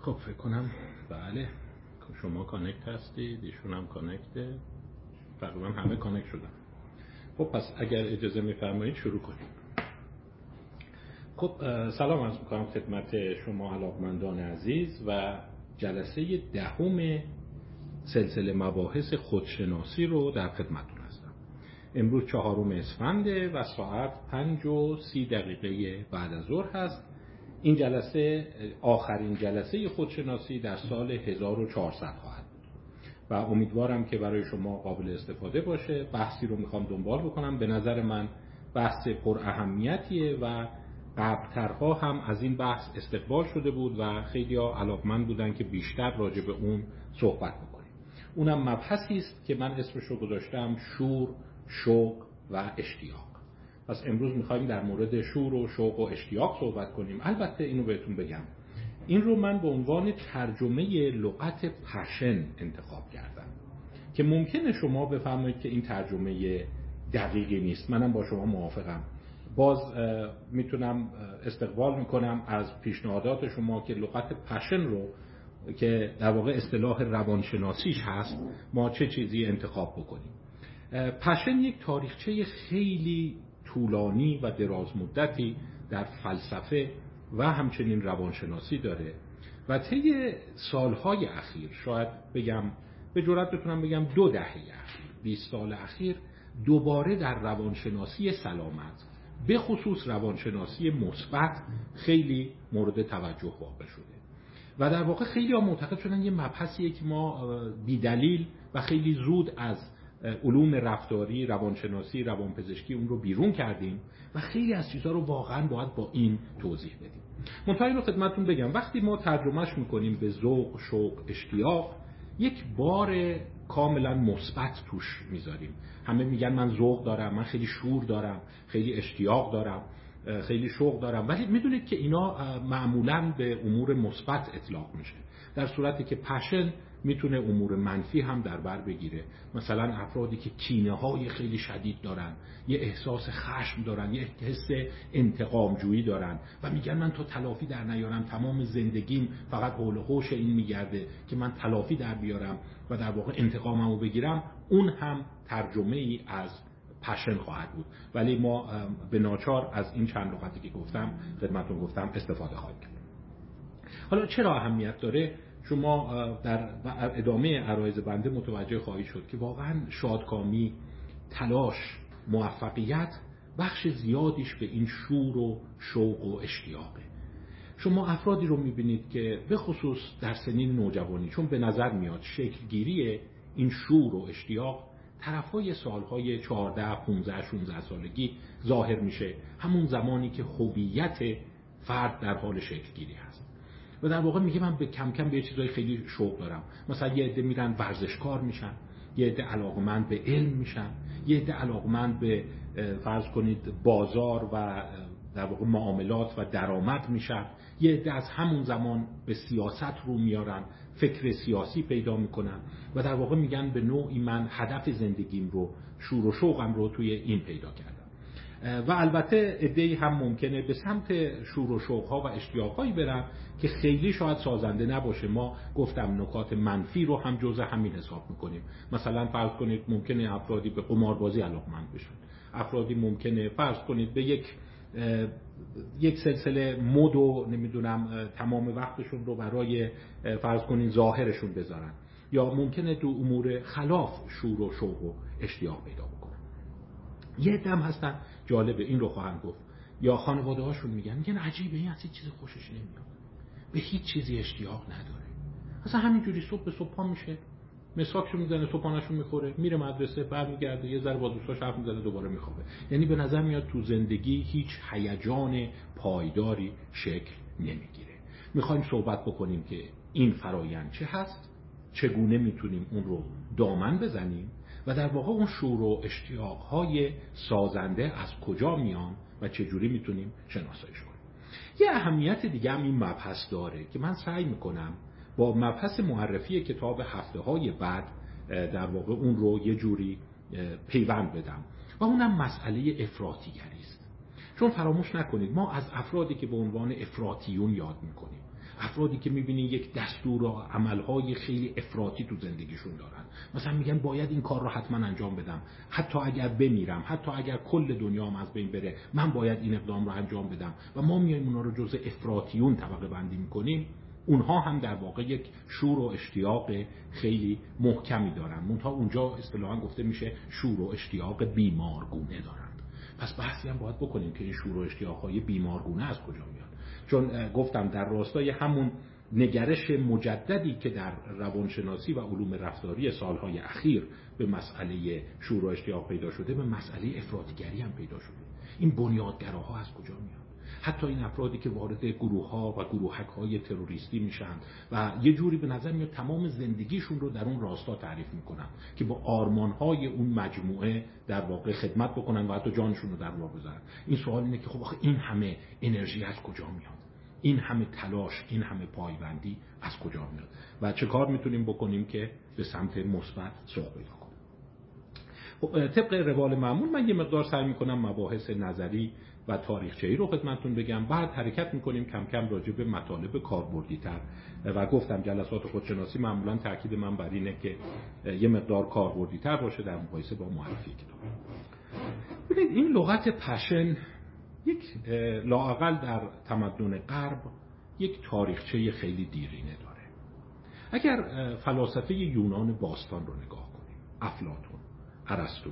خب فکر کنم بله. شما connect هستید ایشون هم connect ه. تقریبا همه connect شدن. خب پس اگر اجازه میفرمایید شروع کنیم. خب سلام عرض می‌کنم خدمت شما علاقمندان عزیز و جلسه دهم سلسله مباحث خودشناسی رو در خدمتتون هستم. امروز چهارم اسفنده و ساعت پنج و سی دقیقه بعد از ظهر هست. این جلسه آخرین جلسه خودشناسی در سال 1400 خواهد بود. و امیدوارم که برای شما قابل استفاده باشه. بحثی رو می‌خوام دنبال بکنم. به نظر من بحث پر اهمیتیه و قبلترها هم از این بحث استقبال شده بود و خیلی ها علاقمند بودن که بیشتر راجع به اون صحبت بکنیم. اونم مبحثی است که من اسمش رو گذاشتم شور، شوق و اشتیاق. پس امروز می‌خوایم در مورد شور و شوق و اشتیاق صحبت کنیم. البته اینو بهتون بگم. این رو من به عنوان ترجمه لغت پشن انتخاب کردم که ممکنه شما بفهمید که این ترجمه دقیقی نیست. منم با شما موافقم. باز می‌تونم استقبال می‌کنم از پیشنهادات شما که لغت پشن رو که در واقع اصطلاح روانشناسیش هست ما چه چیزی انتخاب بکنیم. پشن یک تاریخچه خیلی طولانی و دراز مدتی در فلسفه و همچنین روانشناسی داره. و طی سالهای اخیر شاید بگم به جرات بتونم بگم دو دهه اخیر 20 سال اخیر دوباره در روانشناسی سلامت به خصوص روانشناسی مثبت خیلی مورد توجه واقع شده. و در واقع خیلی ها معتقد شدن یه مبحثیه که ما بیدلیل و خیلی زود از علوم رفتاری روانشناسی روانپزشکی اون رو بیرون کردیم و خیلی از چیزها رو واقعا باید با این توضیح بدیم. منتها رو خدمتتون بگم وقتی ما ترجمهش می‌کنیم به ذوق شوق اشتیاق یک بار کاملا مثبت توش می‌ذاریم. همه میگن من ذوق دارم من خیلی شور دارم خیلی اشتیاق دارم خیلی شوق دارم. ولی می‌دونید که اینا معمولا به امور مثبت اطلاق میشه. در صورتی که پشن می‌تونه امور منفی هم در بر بگیره. مثلا افرادی که کینه های خیلی شدید دارن یه احساس خشم دارن یه حس انتقام جویی دارن و میگن من تو تلافی در نیارم تمام زندگیم فقط حول و حوش این میگرده که من تلافی در بیارم و در واقع انتقاممو بگیرم. اون هم ترجمه ای از پشن خواهد بود. ولی ما به ناچار از این چند لغتی که گفتم خدمتون گفتم استفاده خواهیم کرد. حالا چرا اهمیت داره؟ شما در ادامه عرایز بنده متوجه خواهید شد که واقعا شادکامی تلاش موفقیت بخش زیادیش به این شور و شوق و اشتیاقه. شما افرادی رو می‌بینید که به خصوص در سنین نوجوانی چون به نظر میاد شکلگیری این شور و اشتیاق طرفای سالهای 14, 15, 16 سالگی ظاهر میشه. همون زمانی که هویت فرد در حال شکلگیری هست. و در واقع میگه من به کم کم به چیزای خیلی شوق دارم. مثلا یه عده میرن ورزشکار میشن یه عده علاقمند به علم میشن یه عده علاقمند به فرض کنید بازار و در واقع معاملات و درآمد میشن. یه عده از همون زمان به سیاست رو میارن فکر سیاسی پیدا می‌کنن و در واقع میگن به نوعی من هدف زندگیم رو شور و شوقم رو توی این پیدا کردم. و البته ادهی هم ممکنه به سمت شور و شوقها و اشتیاقهایی برن که خیلی شاید سازنده نباشه. ما گفتم نکات منفی رو هم جزء همین حساب می‌کنیم. مثلا فرض کنید ممکنه افرادی به قماربازی علاقمند بشن. افرادی ممکنه فرض کنید به یک یک سلسله مد و نمی‌دونم تمام وقتشون رو برای فرض کنید ظاهرشون بذارن. یا ممکنه تو امور خلاف شور و شوق و اشتیاق پیدا بکنن. یه دم هستن. جالبه این رو خواهم گفت. یا خانواده هاشون میگن میگن عجیبه این از چیز خوشش نمیاد. به هیچ چیزی اشتیاق نداره. اصلا همینجوری صبح به صبح میشه مسواکشو می‌زنه صبحانه‌شو می‌خوره میره مدرسه برمیگرده یه ذره با دوستاش حرف می‌زنه دوباره میخوابه. یعنی به نظر میاد تو زندگی هیچ هیجان پایداری شکل نمی‌گیره. می‌خوایم صحبت بکنیم که این فرایند چه هست چگونه می‌تونیم اون رو دامن بزنیم و در واقع اون شور و اشتیاقهای سازنده از کجا میان و چجوری می‌تونیم شناساییش کنیم. یه اهمیت دیگه هم این مبحث داره که من سعی می‌کنم با مبحث معرفی کتاب هفته های بعد در واقع اون رو یه جوری پیوند بدم. و اونم مسئله افراتیگری است. چون فراموش نکنید ما از افرادی که به عنوان افراتیون یاد می‌کنیم. افرادی که می‌بینی یک دستور و عملهای خیلی افراطی تو زندگیشون دارن. مثلا میگن باید این کار رو حتما انجام بدم. حتی اگر بمیرم حتی اگر کل دنیام از بین بره من باید این اقدام رو انجام بدم. و ما میایم اونا رو جزء افراطیون طبقه بندی می‌کنیم. اونها هم در واقع یک شور و اشتیاق خیلی محکمی دارن. منتها اونجا اصطلاحا گفته میشه شور و اشتیاق بیمارگونه دارند پس بحثی هم باید بکنیم که این شور و اشتیاق های بیمارگونه از کجا میاد. چون گفتم در راستای همون نگرش مجددی که در روانشناسی و علوم رفتاری سالهای اخیر به مسئله شور و اشتیاق پیدا شده به مسئله افرادیگری هم پیدا شده. این بنیادگراها از کجا میاد حتی این افرادی که وارد گروه ها و گروهک های تروریستی میشن و یه جوری به نظر میاد تمام زندگیشون رو در اون راستا تعریف می‌کنن که با آرمان های اون مجموعه در واقع خدمت بکنن و حتی جانشون رو در راه بذارن این سوال اینه که خب این همه انرژی از کجا میاد؟ این همه تلاش این همه پایبندی از کجا میاد؟ و چه کار می‌تونیم بکنیم که به سمت مثبت سوق پیدا کنیم؟ خب، طبق روال معمول من یه مقدار سعی می‌کنم مباحث نظری و تاریخچه‌ای رو خدمتتون بگم. بعد حرکت می‌کنیم کم کم راجع به مطالب کاربردی تر و گفتم جلسات خودشناسی معمولا تاکید من بر اینه که یه مقدار کاربردی تر باشه در مقایسه با معرفی کتاب. ببینید این لغت پشن یک لاقل در تمدن غرب یک تاریخچه خیلی دیرینه داره. اگر فلاسفه یونان باستان رو نگاه کنیم افلاتون ارسطو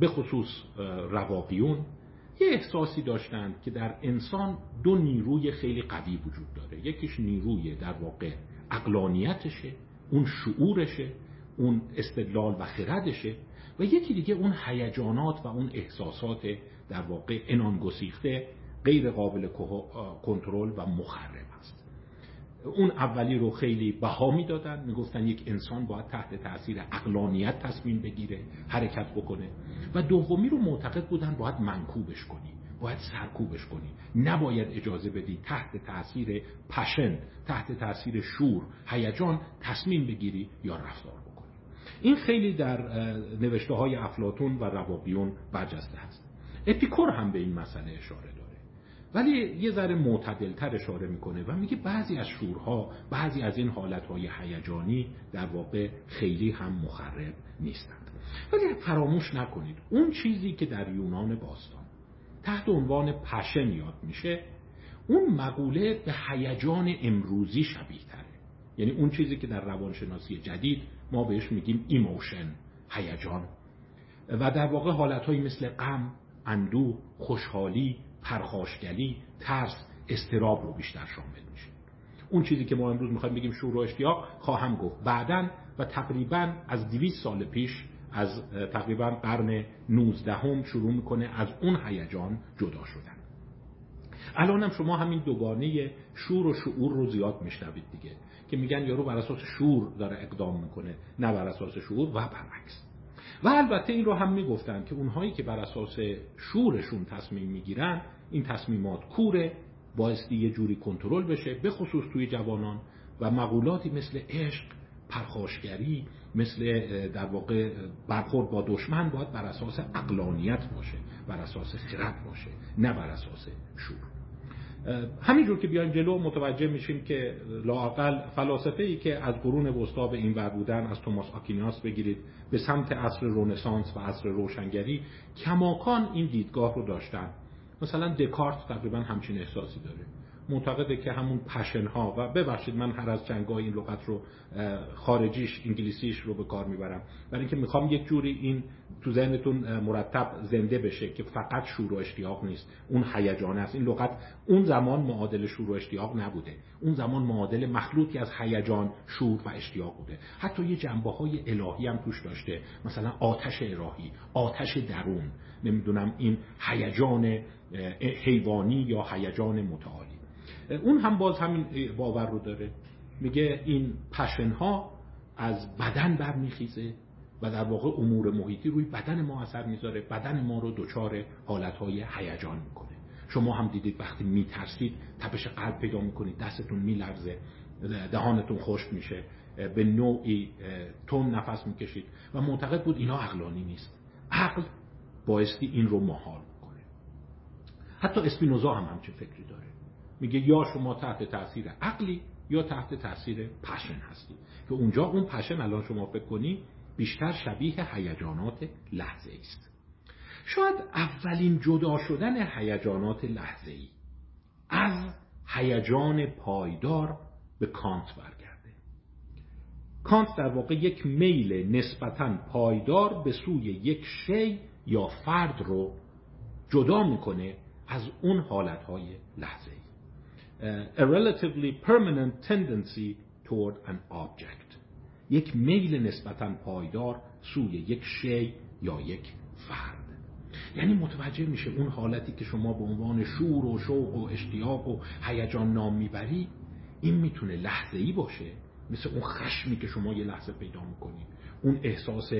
به خصوص رواقیون یه احساسی داشتند که در انسان دو نیروی خیلی قوی وجود داره. یکیش نیروی در واقع اقلانیتشه اون شعورشه اون استدلال و خردشه و یکی دیگه اون هیجانات و اون احساسات در واقع انان گسیخته غیر قابل کنترل و مخرب است. اون اولی رو خیلی بها می‌دادن می‌گفتن یک انسان باید تحت تاثیر اقلانیت تصمیم بگیره حرکت بکنه. و دومی رو معتقد بودن باید منکوبش کنی باید سرکوبش کنی. نباید اجازه بدی تحت تاثیر پشن تحت تاثیر شور هیجان تصمیم بگیری یا رفتار بکنی. این خیلی در نوشته های افلاتون و رواقیون برجسته هست اپیکور هم به این مسئله اشاره داره. ولی یه ذره معتدلتر اشاره می‌کنه و میگه بعضی از شورها بعضی از این حالتهای هیجانی در واقع خیلی هم مخرب نیستند. ولی فراموش نکنید اون چیزی که در یونان باستان تحت عنوان passion یاد میشه اون مقوله به هیجان امروزی شبیه تره یعنی اون چیزی که در روانشناسی جدید ما بهش میگیم emotion هیجان. و در واقع حالتهایی مثل غم اندو خوشحالی پرخاشگری ترس اضطراب رو بیشتر شامل میشه. اون چیزی که ما امروز می‌خوایم بگیم شور و اشتیاق خواهم گفت. بعدا و تقریبا از 200 سال پیش از تقریبا قرن 19 هم شروع می‌کنه از اون هیجان جدا شدن. الان هم شما همین دوگانه شور و شعور رو زیاد میشنوید دیگه که میگن یارو بر اساس شور داره اقدام می‌کنه نه بر اساس شعور و برعکس. و البته این رو هم می‌گفتن که اونهایی که بر اساس شورشون تصمیم می‌گیرن این تصمیمات کوره بایستی یه جوری کنترل بشه به خصوص توی جوانان و مقولاتی مثل عشق پرخاشگری مثل در واقع برخورد با دشمن باید بر اساس اقلانیت باشه بر اساس خرد باشه نه بر اساس شور. همینجور که بیایم جلو متوجه میشیم که لاقل فلاسفه ای که از قرون وسطا به این ور بودن از توماس آکیناس بگیرید به سمت عصر رونسانس و عصر روشنگری کماکان این دیدگاه رو داشتن. مثلا دکارت تقریبا همچین احساسی داره. معتقده که همون پشن ها و ببخشید من هر از جنگای این لغت رو خارجیش انگلیسیش رو به کار می‌برم. برای اینکه می‌خوام یک جوری این تو ذهنتون مرتب زنده بشه که فقط شور و اشتیاق نیست. اون هیجان است. این لغت اون زمان معادل شور و اشتیاق نبوده. اون زمان معادل مخلوطی از هیجان شور و اشتیاق بوده. حتی یه جنبه های الهی هم توش داشته. مثلا آتش الهی آتش درون. نمی‌دونم این هیجان حیوانی یا هیجان متعالی. اون هم باز همین باور رو داره. میگه این پشن ها از بدن برمیخیزه و در واقع امور محیطی روی بدن ما اثر می‌ذاره. بدن ما رو دچار حالتهای هیجان می‌کنه. شما هم دیدید وقتی میترسید تپش قلب پیدا می‌کنید دستتون میلرزه دهانتون خشک میشه به نوعی تون نفس می‌کشید و معتقد بود اینا عقلانی نیست. عقل بایستی این رو محال کنه. حتی اسپینوزا هم همچین فکری داره. میگه یا شما تحت تاثیر عقلی یا تحت تاثیر پشن هستی. که اونجا اون پشن الان شما فکر کنی بیشتر شبیه هیجانات لحظه است شاید اولین جدا شدن هیجانات لحظه ای از هیجان پایدار به کانت برگرده. کانت در واقع یک میل نسبتا پایدار به سوی یک شی یا فرد رو جدا می‌کنه از اون حالتهای لحظه ای a relatively permanent tendency toward an object. یک میل نسبتا پایدار سوی یک شی یا یک فرد. یعنی متوجه میشه اون حالتی که شما به عنوان شور و شوق و اشتیاق و هیجان نام می‌بری این می‌تونه لحظه ای باشه مثل اون خشمی که شما یه لحظه پیدا می‌کنید اون احساس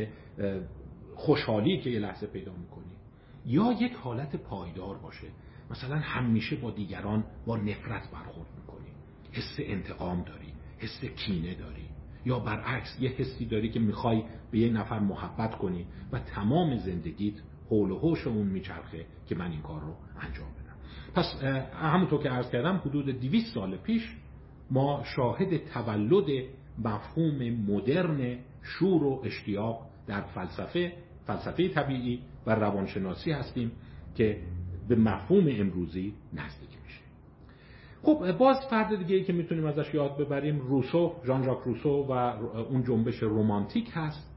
خوشحالی که یه لحظه پیدا می‌کنید یا یک حالت پایدار باشه. مثلا همیشه با دیگران با نفرت برخورد می‌کنی. حس انتقام داری حس کینه داری. یا برعکس یه حسی داری که می‌خوای به یه نفر محبت کنی و تمام زندگیت حول و حوش اون میچرخه که من این کار رو انجام بدم. پس همونطور که عرض کردم حدود 200 سال پیش ما شاهد تولد مفهوم مدرن شور و اشتیاق در فلسفه فلسفه طبیعی و روانشناسی هستیم که به مفهوم امروزی نزدیک میشه. خب باز فرد دیگه ای که می‌تونیم ازش یاد ببریم روسو ژان ژاک روسو و اون جنبش رومانتیک هست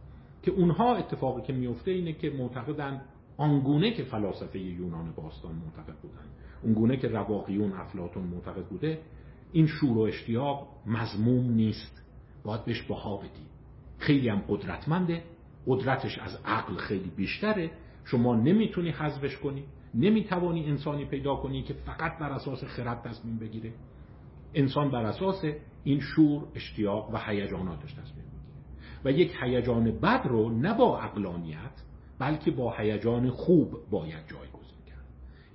که اونها اتفاقی که میفته اینه که معتقدن آنگونه که فلاسفه یونان باستان معتقد بودن اونگونه که رواقیون افلاتون معتقد بوده این شور و اشتیاق مضموم نیست. باید بهش بها بدی. خیلی هم قدرتمنده. قدرتش از عقل خیلی بیشتره. شما نمی‌تونی حذفش کنی. نمی‌توانی انسانی پیدا کنی که فقط بر اساس خرد تصمیم بگیره. انسان بر اساس این شور اشتیاق و هیجاناتش تصمیم بگیره و یک هیجان بد رو نه با عقلانیت بلکه با هیجان خوب باید جایگزین کرد.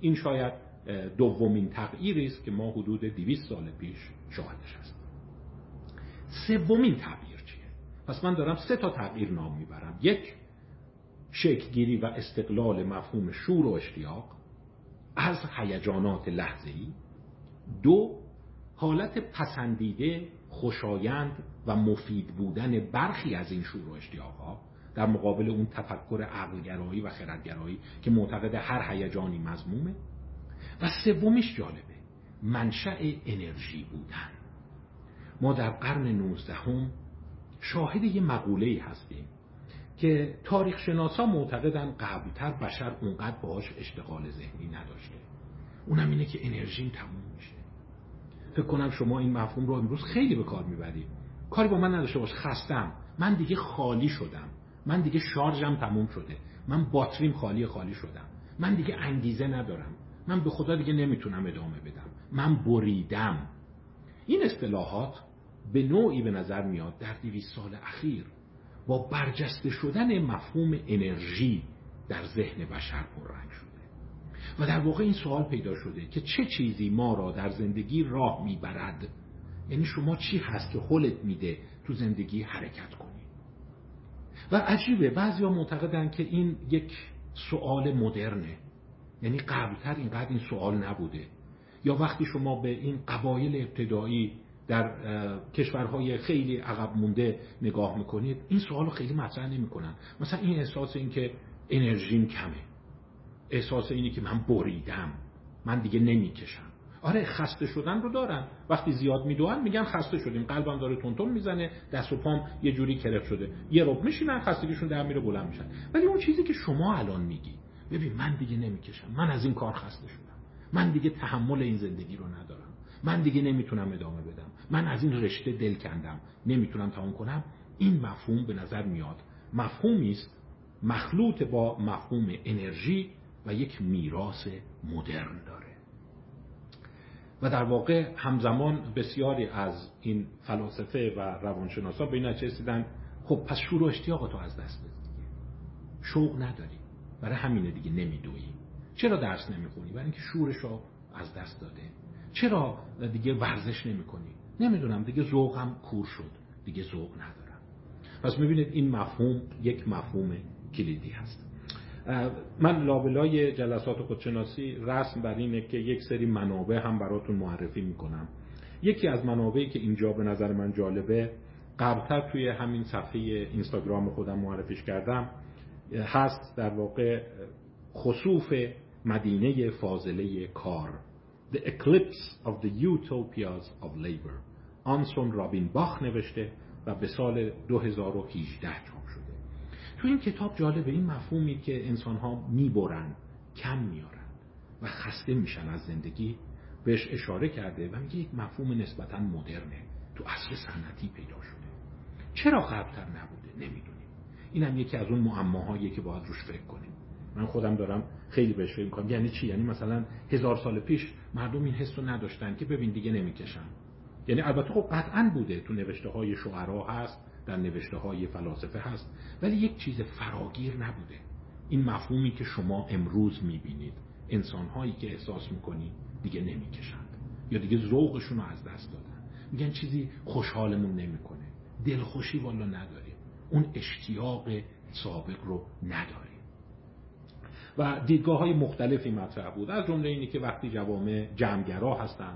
این شاید دومین تغییری است که ما حدود 200 سال پیش شاهدش هستیم. سومین تغییر چیه؟ پس من دارم سه تا تغییر نام می‌برم. یک شکلگیری و استقلال مفهوم شور و اشتیاق از هیجانات لحظه‌ای. دو حالت پسندیده خوشایند و مفید بودن برخی از این شور و اشتیاقها در مقابل اون تفکر عقلگرایی و خردگرایی که معتقد هر هیجانی مضمومه. و سومیش جالبه منشأ انرژی بودن. ما در قرن نوزدهم شاهد یه مقوله هستیم که تاریخ شناسا معتقدن قبلتر بشر اونقدر باهاش اشتغال ذهنی نداشته. اونم اینه که انرژیم تموم میشه. فکر کنم شما این مفهوم رو امروز خیلی به کار می‌برید. کاری با من نداشته باش خستم. من دیگه خالی شدم. من دیگه شارژم تموم شده. من باتریم خالی خالی شدم. من دیگه انگیزه ندارم. من به خدا دیگه نمی‌تونم ادامه بدم. من بریدم. این اصطلاحات به نوعی به نظر میاد در دیویس سال اخیر با برجسته شدن مفهوم انرژی در ذهن بشر پررنگ شده. و در واقع این سوال پیدا شده که چه چیزی ما را در زندگی راه می‌برد؟ یعنی شما چی هست که حلت میده تو زندگی حرکت کنی؟ و عجیبه بعضی ها معتقدن که این یک سوال مدرنه. یعنی قبلتر اینقدر این سوال نبوده. یا وقتی شما به این قبایل ابتدایی در کشورهای خیلی عقب مونده نگاه می‌کنید این سوال رو خیلی مطرح نمی‌کنن. مثلا این احساس این که انرژیم کمه. احساس اینی که من بریدم. من دیگه نمی‌کشم. آره خسته شدن رو دارن. وقتی زیاد میدوان میگن خسته شدیم. قلبم داره تونتون می‌زنه دست و پام یه جوری کرف شده. یه رب میشینن خستگیشون در میره بلند میشن. ولی اون چیزی که شما الان میگی ببین من دیگه نمی‌کشم. من از این کار خسته شدم. من دیگه تحمل این زندگی رو ندارم. من دیگه نمی‌تونم ادامه بدم. من از این رشته دل کندم نمی‌تونم تمام کنم. این مفهوم به نظر میاد مفهومی است مخلوط با مفهوم انرژی و یک میراث مدرن داره. و در واقع همزمان بسیاری از این فلاسفه و روانشناسان به این نتیجه رسیدن خب پس شور و اشتیاق تو از دست دادی شوق نداری. برای همینه دیگه نمیدویی. چرا درس نمی‌خونی؟ برای اینکه شورش رو از دست داده. چرا دیگه ورزش نمی کنی؟ نمی‌دونم. دیگه ذوقم کور شد. دیگه ذوق ندارم. پس می‌بینید این مفهوم یک مفهوم کلیدی هست. من لابلای جلسات خودشناسی رسم بر اینه که یک سری منابع هم براتون معرفی می‌کنم. یکی از منابعی که اینجا به نظر من جالبه قبلتر توی همین صفحه اینستاگرام خودم معرفیش کردم هست در واقع خصوف مدینه فاضله کار. The Eclipse of the Utopias of Labor. آنسون رابین باخ نوشته و به سال 2018 چاپ شده. تو این کتاب جالبه. این مفهومی که انسان ها می‌برن کم میارن و خسته میشن از زندگی بهش اشاره کرده و میگه یک مفهوم نسبتا مدرنه. تو اصل صنعتی پیدا شده. چرا قبلتر نبوده؟ نمی‌دونیم. اینم یکی از اون معماهایی که باید روش فکر کنیم. من خودم دارم خیلی بهش فکر می‌کنم. یعنی چی؟ یعنی مثلا هزار سال پیش مردم این حس رو نداشتن که ببین دیگه نمی‌کشن. یعنی البته خب قطعا بوده. تو نوشته های شعرا هست در نوشته های فلاسفه هست. ولی یک چیز فراگیر نبوده. این مفهومی که شما امروز می‌بینید. انسان هایی که احساس می‌کنید دیگه نمی‌کشند. یا دیگه ذوقشون رو از دست دادن. میگن چیزی خوشحالمون نمی‌کنه. دلخوشی والا نداریم. اون اشتیاق سابق رو نداریم. و دیدگاه های مختلفی مطرح بود. از جمله اینی که وقتی جوامع جمعگرا هستن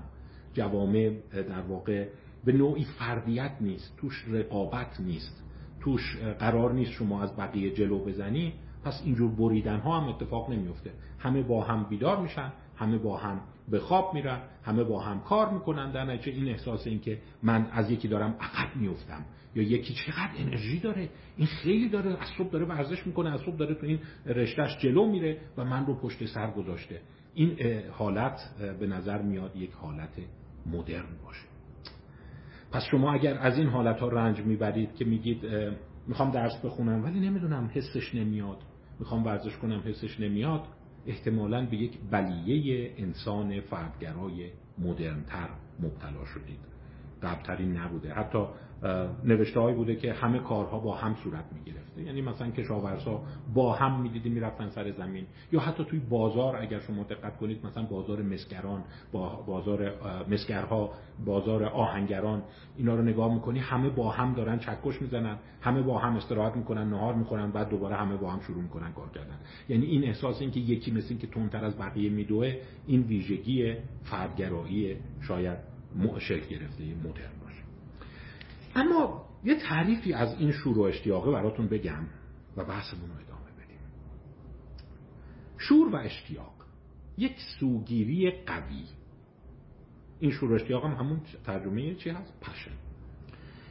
جوامع در واقع به نوعی فردیت نیست توش رقابت نیست توش قرار نیست شما از بقیه جلو بزنی پس اینجور بریدن ها هم اتفاق نمیفته همه با هم بیدار میشن همه با هم به خواب میرن همه با هم کار می‌کنن در نتیجه این احساس این که من از یکی دارم عقب میفتم یا یکی چقدر انرژی داره این خیلی داره از صبح داره ورزش می‌کنه از صبح داره تو این رشتهش جلو میره و من رو پشت سر گذاشته. این حالت به نظر میاد یک حالت مدرن باشه. پس شما اگر از این حالت ها رنج می‌برید که میگید می‌خوام درس بخونم ولی نمی‌دونم حسش نمیاد می‌خوام ورزش کنم حسش نمیاد احتمالا به یک بلیه انسان فردگرای مدرنتر مبتلا شدید. قبلترین نبوده. حتی نوشته هایی بوده که همه کارها با هم صورت می گرفته یعنی مثلا کشاورزا با هم می دیدی می رفتن سر زمین. یا حتی توی بازار اگر شما دقت کنید مثلا بازار مسگران بازار مسگرها بازار آهنگران اینا رو نگاه می‌کنی همه با هم دارن چکش می‌زنن همه با هم استراحت می‌کنن نهار می‌کنن بعد دوباره همه با هم شروع می‌کنن کار کردن. یعنی این احساس این که یکی مثل این که تندتر از بقیه میدوه این ویژگی فردگرایی شاید. شکل گرفته مدرن باشه. اما یه تعریفی از این شور و اشتیاقه براتون بگم و بحثمون رو ادامه بدیم. شور و اشتیاق یک سوگیری قوی. این شور و اشتیاق هم همون ترجمه چی هست؟ پشن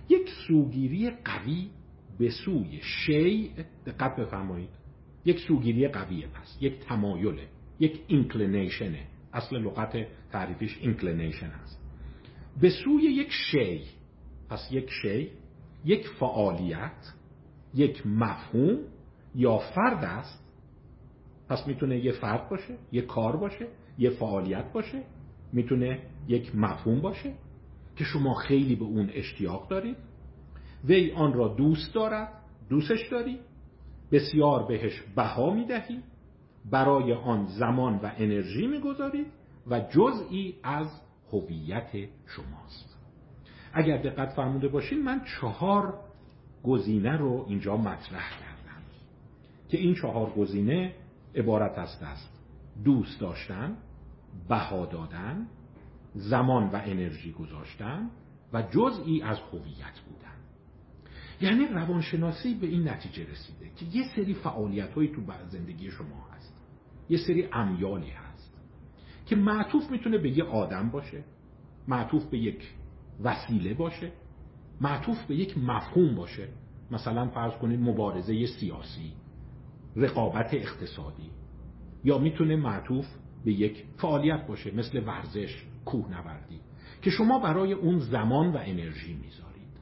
یک سوگیری قوی به سوی شی دقت بفرمایید. یک سوگیری قویه پس یک تمایله یک inclination ه اصل لغت تعریفیش inclination هست. به سوی یک شی. پس یک شی یک فعالیت یک مفهوم یا فرد است. پس می‌تونه یه فرد باشه یه کار باشه یه فعالیت باشه می‌تونه یک مفهوم باشه که شما خیلی به اون اشتیاق دارید. وی آن را دوست دارد دوستش داری بسیار بهش بها می‌دهی برای آن زمان و انرژی می‌گذارید و جزئی از هویت شماست. اگر دقت فرموده باشین من چهار گزینه رو اینجا مطرح کردم که این چهار گزینه عبارت است است دوست داشتن بها دادن زمان و انرژی گذاشتن و جزئی از هویت بودن. یعنی روانشناسی به این نتیجه رسیده که یه سری فعالیت هایی تو زندگی شما هست. یه سری امیالی هست. که معطوف می‌تونه به یه آدم باشه معطوف به یک وسیله باشه معطوف به یک مفهوم باشه. مثلا فرض کنید مبارزه سیاسی رقابت اقتصادی. یا می‌تونه معطوف به یک فعالیت باشه مثل ورزش کوهنوردی که شما برای اون زمان و انرژی می‌ذارید.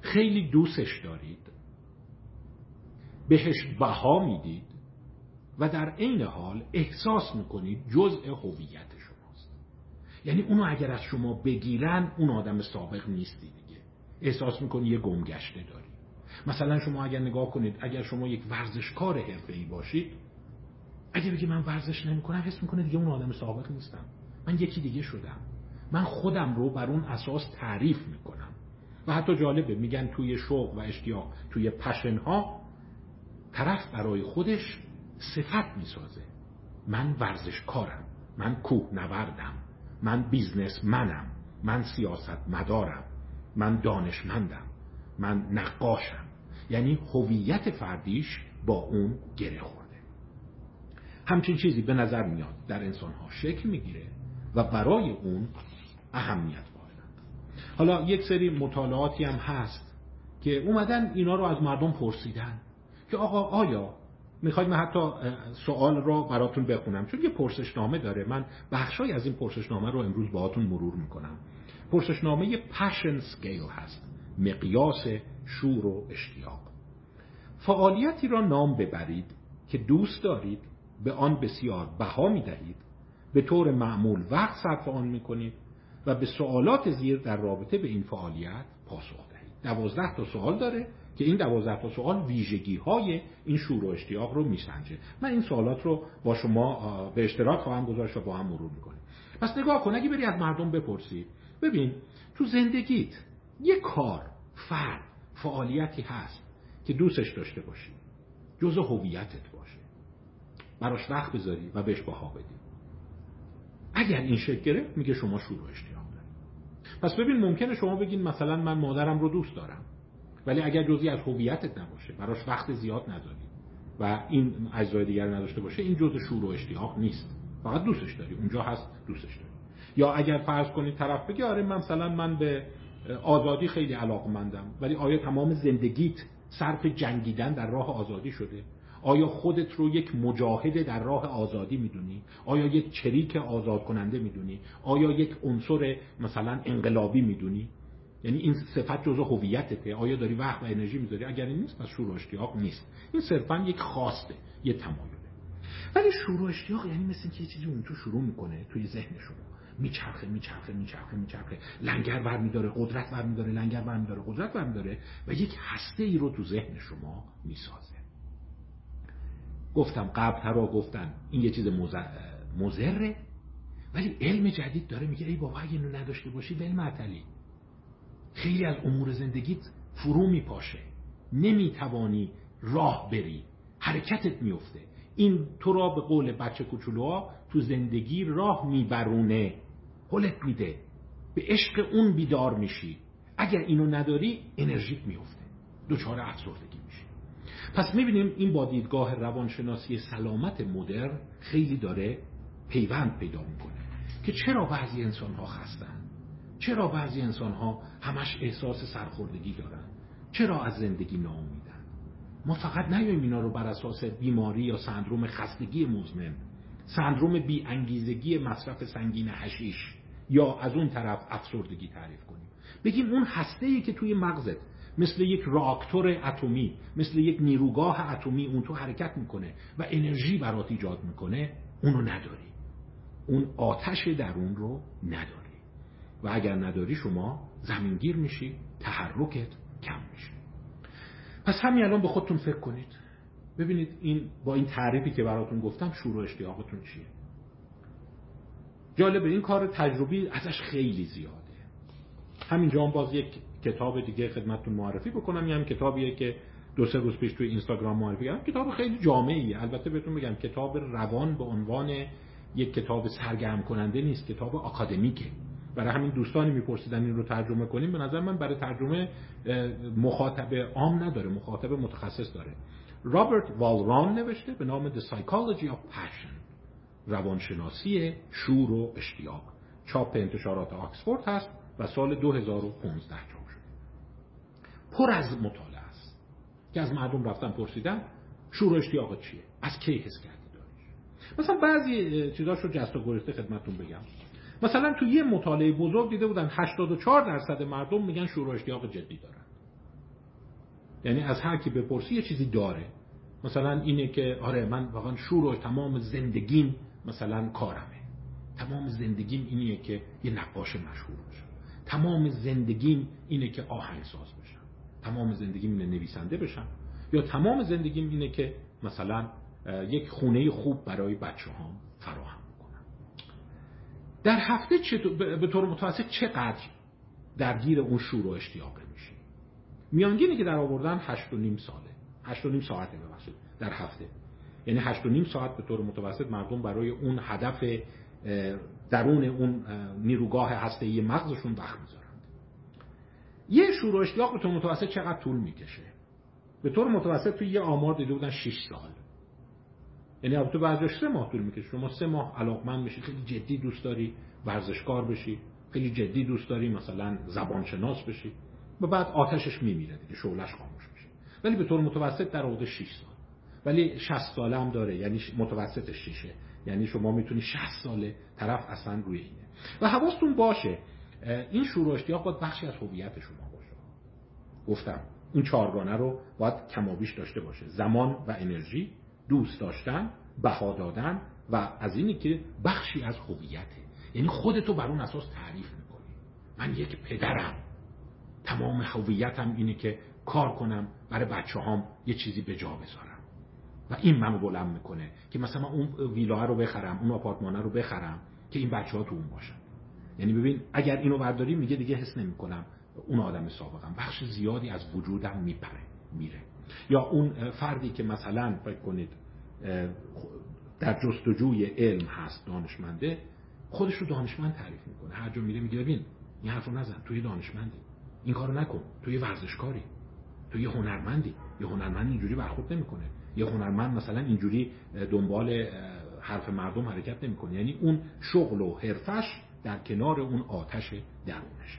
خیلی دوستش دارید. بهش بها می‌دید. و در عین حال احساس می‌کنید جزء هویت شماست. یعنی اونو اگر از شما بگیرن اون آدم سابق نیستی دیگه. احساس می‌کنی یه گمگشته داری. مثلا شما اگر نگاه کنید اگر شما یک ورزشکار حرفه‌ای باشید اگر بگی من ورزش نمی‌کنم حس می‌کنه دیگه اون آدم سابق نیستم. من یکی دیگه شدم. من خودم رو بر اون اساس تعریف می‌کنم. و حتی جالبه میگن توی شوق و اشتیاق توی passion ها طرف برای خودش صفت می‌سازه. من ورزشکارم من کوه نوردم من businessman م من سیاست مدارم من دانشمندم من نقاشم. یعنی هویت فردیش با اون گره خورده. همچین چیزی به نظر میاد در انسان ها شکل می‌گیره و برای اون اهمیت قائلند حالا یک سری مطالعاتی هم هست که اومدن اینا رو از مردم پرسیدن که آقا آیا می‌خواید من حتی سوال رو براتون بخونم. چون یه پرسشنامه داره. من بخشای از این پرسشنامه رو امروز باهاتون مرور می‌کنم. پرسشنامه پشن سکیل هست. مقیاس شور و اشتیاق. فعالیتی را نام ببرید که دوست دارید به آن بسیار بها می دهید به طور معمول وقت صرف آن می کنید و به سوالات زیر در رابطه به این فعالیت پاسخ دهید. دوازده تا سوال داره. که این دوازده تا سوال ویژگی های این شور و اشتیاق رو میسنجه. من این سوالات رو با شما به اشتراک خواهم گذاشت و با هم مرور می‌کنیم. پس نگاه کن اگه بری از مردم بپرسی ببین تو زندگیت یه کار فرد فعالیتی هست که دوستش داشته باشی. جزء هویتت باشه. براش وقت بذاری و بهش بها بدی. اگر این شکل گرفت میگه شما شروع اشتیاق داری. پس ببین ممکنه شما بگین مثلا من مادرم رو دوست دارم. ولی اگر جزی از هویتت نباشه براش وقت زیاد نداری و این اجزای دیگر نداشته باشه این جزء شور و اشتیاق نیست. فقط دوستش داری. اونجا هست دوستش داری. یا اگر فرض کنید طرف بگه آره مثلا من به آزادی خیلی علاقمندم ولی آیا تمام زندگیت صرف جنگیدن در راه آزادی شده؟ آیا خودت رو یک مجاهد در راه آزادی می‌دونی؟ آیا یک چریک آزاد کننده می‌دونی؟ آیا یک عنصر مثلا انقلابی می‌دونی؟ یعنی این صفت جزء هویتته. آیا داری وقت و انرژی می‌ذاری؟ اگر این نیست پس شور و اشتیاق نیست. این صرفا یک خواسته یه تمایله. ولی شور و اشتیاق یعنی مثل که یه چیزی اون تو شروع می‌کنه توی ذهن شما. میچرخه میچرخه میچرخه میچرخه. لنگر برمیداره قدرت برمیداره لنگر برمیداره قدرت برمیداره و یک هسته ای رو تو ذهن شما می‌سازه. گفتم قبل ترا گفتن این یه چیز مزره ولی علم جدید داره میگه ای بابا اگه اینو نداشته باشی ول معطلی خیلی از امور زندگیت فرو میپاشه. نمی‌توانی راه بری. حرکتت میفته این تو را به قول بچه کوچولوها تو زندگی راه میبرونه. حلت میده. به عشق اون بیدار میشی. اگر اینو نداری انرژیت میفته دوچار افسردگی میشی. پس می‌بینیم این با دیدگاه روانشناسی سلامت مدر خیلی داره پیوند پیدا می‌کنه. که چرا بعضی انسان ها خستن چرا بعضی انسان ها همش احساس سرخوردگی دارن؟ چرا از زندگی ناامیدن؟ ما فقط نیاییم اینا رو بر اساس بیماری یا سندروم خستگی مزمن سندروم بی انگیزگی مصرف سنگین هشیش یا از اون طرف افسردگی تعریف کنیم. بگیم اون هسته که توی مغزت مثل یک راکتور اتمی مثل یک نیروگاه اتمی اون تو حرکت می‌کنه و انرژی برات ایجاد می‌کنه اونو نداری. اون آتش درون رو نداری. و اگر نداری شما زمینگیر میشی تحرکت کم میشه. پس همین الان به خودتون فکر کنید. ببینید این با این تعریفی که براتون گفتم شروع اشتیاقتون چیه؟ جالب این کار تجربی ازش خیلی زیاده. همینجا هم باز یک کتاب دیگه خدمتتون معرفی بکنم. یه هم کتابیه که دو سه روز پیش توی اینستاگرام معرفی کردم. کتاب خیلی جامعیه. البته بهتون بگم کتاب روان به عنوان یک کتاب سرگرم کننده نیست. کتاب آکادمیکه. برای همین دوستانی میپرسیدن این رو ترجمه کنیم. به نظر من برای ترجمه مخاطب عام نداره مخاطب متخصص داره. رابرت والران نوشته به نام The Psychology of Passion روانشناسی شور و اشتیاق. چاپ انتشارات آکسفورد هست و سال 2015 چاپ شده پر از مطالعه است. که از مردم رفتن پرسیدن شور و اشتیاق چیه؟ از کی حس کردی داریش؟ مثلا بعضی چیزاش رو جست و گریخته خدمتتون بگم. مثلا تو یه مطالعه بزرگ دیده بودن 84 درصد مردم میگن شور اشتیاق جدی دارن. یعنی از هر کی بپرسی یه چیزی داره. مثلا اینه که آره من واقعا شور و تمام زندگیم مثلا کارمه. تمام زندگیم اینه که یه نقاش مشهور بشم تمام زندگیم اینه که آهنگساز بشم. تمام زندگیم اینه نویسنده بشم. یا تمام زندگیم اینه که مثلا یک خونه خوب برای بچه هام فراهم در هفته به طور متوسط چقدر درگیر اون شور و اشتیاقه میشی؟ میانگینی که در آوردن هشت و نیم ساله. هشت و نیم ساعته ببخشید در هفته. یعنی هشت و نیم ساعت به طور متوسط مردم برای اون هدف درون اون نیروگاه هسته مغزشون وقت می‌ذارن. یه شور و اشتیاق به طور متوسط چقدر طول می‌کشه؟ به طور متوسط توی یه آمار دیده بودن 6 سال. یعنی البته بعضی سه ماه طول می‌کشه. شما سه ماه علاقمند میشی خیلی جدی دوست داری ورزشکار بشی خیلی جدی دوست داری مثلا زبانشناس بشی و بعد آتشش میمیره دیگه شعلش خاموش میشه. ولی به طور متوسط در حدود 6 سال. ولی 60 ساله هم داره یعنی متوسطش شیشه. یعنی شما می‌تونی 60 ساله طرف اصلا روی اینه. و حواستون باشه این شور و اشتیاق باید بخشی از هویت شما باشه. گفتم این چهارگانه رو باید کمابیش داشته باشه. زمان و انرژی. دوست داشتن بها دادن و از اینی که بخشی از هویته. یعنی خودتو بر اون اساس تعریف می‌کنی. من یک پدرم. تمام هویتم اینه که کار کنم برای بچه هام یه چیزی به جا بذارم. و این منو بلند می‌کنه که مثلا اون ویلا رو بخرم اون آپارتمانه رو بخرم که این بچه ها تو اون باشن. یعنی ببین اگر اینو برداری میگه دیگه حس نمی‌کنم اون آدم سابقم. بخش زیادی از وجودم میپره میره. یا اون فردی که مثلا فکر کنید در جستجوی علم هست دانشمنده خودش رو دانشمند تعریف می‌کنه. هر جا میره میگه ببین این حرف نزن توی دانشمندی. این کارو نکن. توی ورزشکاری. توی هنرمندی. یه هنرمند اینجوری برخورد نمی‌کنه. یه هنرمند مثلا اینجوری دنبال حرف مردم حرکت نمی‌کنه. یعنی اون شغل و حرفش در کنار اون آتش درونشه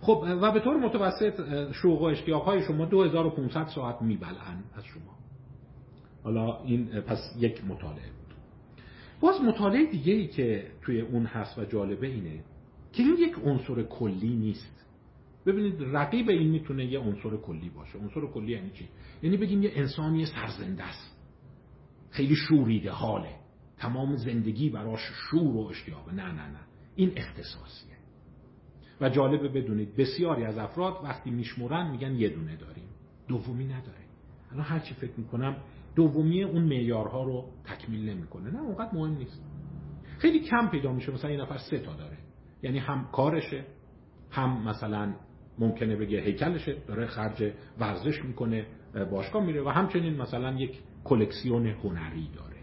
خب و به طور متوسط شوق و اشتیاق های شما 2500 ساعت میبلن از شما. حالا این پس یک مطالعه بود. باز مطالعه دیگه ای که توی اون هست و جالبه اینه که این یک عنصر کلی نیست. ببینید رقیب این می‌تونه یه عنصر کلی باشه. عنصر کلی یعنی چی؟ یعنی بگیم یه انسانی سرزنده است. خیلی شوریده حاله. تمام زندگی براش شور و اشتیاق. نه نه نه. این اختصاصیه. و جالبه بدونید بسیاری از افراد وقتی میشمرن میگن یه دونه داریم. دومی نداره الان هر چی فکر می‌کنم دومی اون معیارها رو تکمیل نمی‌کنه. نه اونقدر مهم نیست. خیلی کم پیدا میشه مثلا این نفر سه تا داره. یعنی هم کارشه هم مثلا ممکنه بگه هیکلشه داره خرج ورزش می‌کنه باشگاه میره و همچنین مثلا یک کلکسیون هنری داره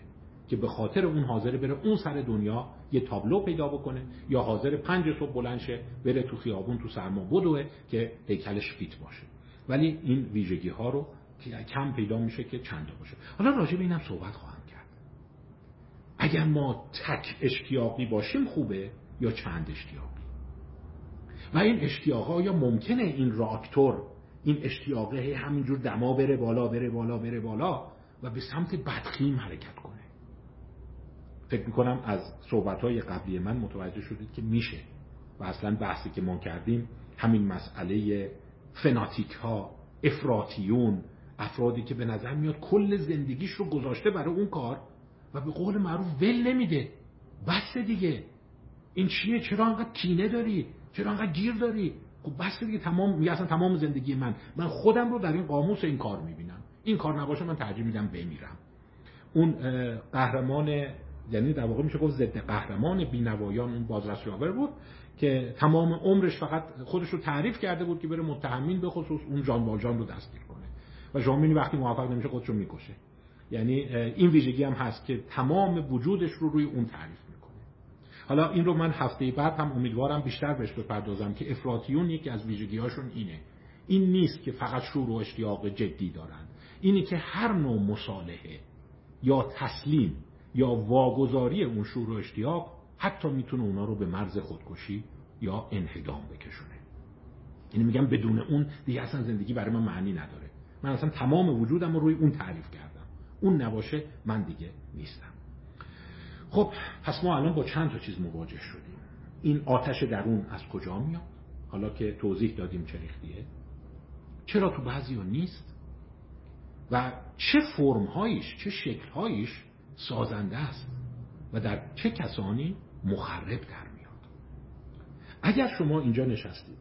که به خاطر اون حاضر بره اون سر دنیا یه تابلو پیدا بکنه یا حاضر پنج صبح بلند شه بره تو خیابون تو سرما بدوه که هیکلش فیت باشه. ولی این ویژگی ها رو کم پیدا میشه که چند باشه. حالا راجع به اینم صحبت خواهم کرد. اگر ما تک اشتیاقی باشیم خوبه یا چند اشتیاقی؟ و این اشتیاق آیا ممکنه این راکتور این اشتیاقه همینجور دما بره بالا بره بالا بره بالا و به سمت بدخیم حرکت کنه. فکر می‌کنم از صحبت های قبلی من متوجه شدید که میشه و اصلا بحثی که ما کردیم همین مسئله فناتیک ها افراتیون افرادی که به نظر میاد کل زندگیش رو گذاشته برای اون کار و به قول معروف ول نمیده. بس دیگه. این چیه؟ چرا انقدر کینه داری؟ چرا انقدر گیر داری؟ خب بس دیگه تمام میگه اصلا تمام زندگی من. من خودم رو در این قاموس این کار می‌بینم. این کار نباشه من ترجیح میدم بمیرم. اون قهرمان یعنی در واقع میشه گفت ضد قهرمان بینوایان اون بازرس یاور بود که تمام عمرش فقط خودش رو تعریف کرده بود که بره متهمین به خصوص اون جان والجان رو دستگیر کنه. و ژامینی وقتی موفق نمیشه خودش رو می‌کشه. یعنی این ویژگی هم هست که تمام وجودش رو روی اون تعریف حالا این رو من هفته بعد هم امیدوارم بیشتر بهش بپردازم که افراتیون یکی از ویژگیهاشون اینه. این نیست که فقط شور و اشتیاق جدی دارن. اینه که هر نوع مصالحه یا تسلیم یا واگذاری اون شور و اشتیاق حتی می‌تونه اونا رو به مرز خودکشی یا انهدام بکشونه. یعنی میگم بدون اون دیگه اصلا زندگی برای من معنی نداره. من اصلا تمام وجودم رو روی اون تعریف کردم. اون نباشه من دیگه نیستم. خب پس ما الان با چند تا چیز مواجه شدیم. این آتش درون از کجا میاد؟ حالا که توضیح دادیم چه ریختیه. چرا تو بعضی ها نیست؟ و چه فرمهایش چه شکلهایش سازنده است و در چه کسانی مخرب در میاد؟ اگر شما اینجا نشستید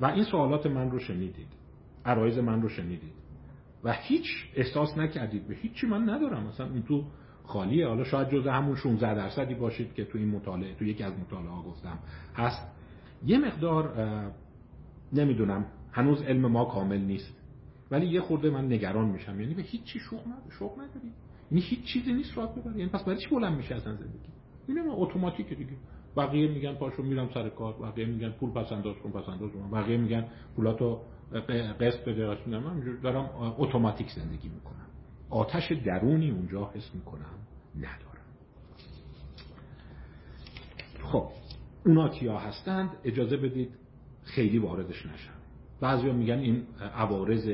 و این سوالات من رو شنیدید عرایز من رو شنیدید. و هیچ احساس نکردید. به هیچی من ندارم. مثلا اون تو خالیه. حالا شاید جز همون 16 درصدی باشید که تو این مطالعه تو یکی از مطالعه ها گفتم. هست. یه مقدار نمی‌دونم. هنوز علم ما کامل نیست. ولی یه خورده من نگران میشم. یعنی به هیچ چی شوق نداری شوق نداری یعنی هیچ چیزی نیست راه ببری یعنی پس برای چی بلند میشه اصلا زندگی اینه اتوماتیک دیگه. بقیه میگن پاشو میرم سر کار. بقیه میگن پول پس انداز کن پس انداز کن. بقیه میگن پولاتو قسط بده من همینجور دارم اتوماتیک زندگی می‌کنم. آتش درونی اونجا حس می‌کنم ندارم. خب اونا کیا هستند؟ اجازه بدید خیلی واردش نشم. بعضیا میگن این عوارض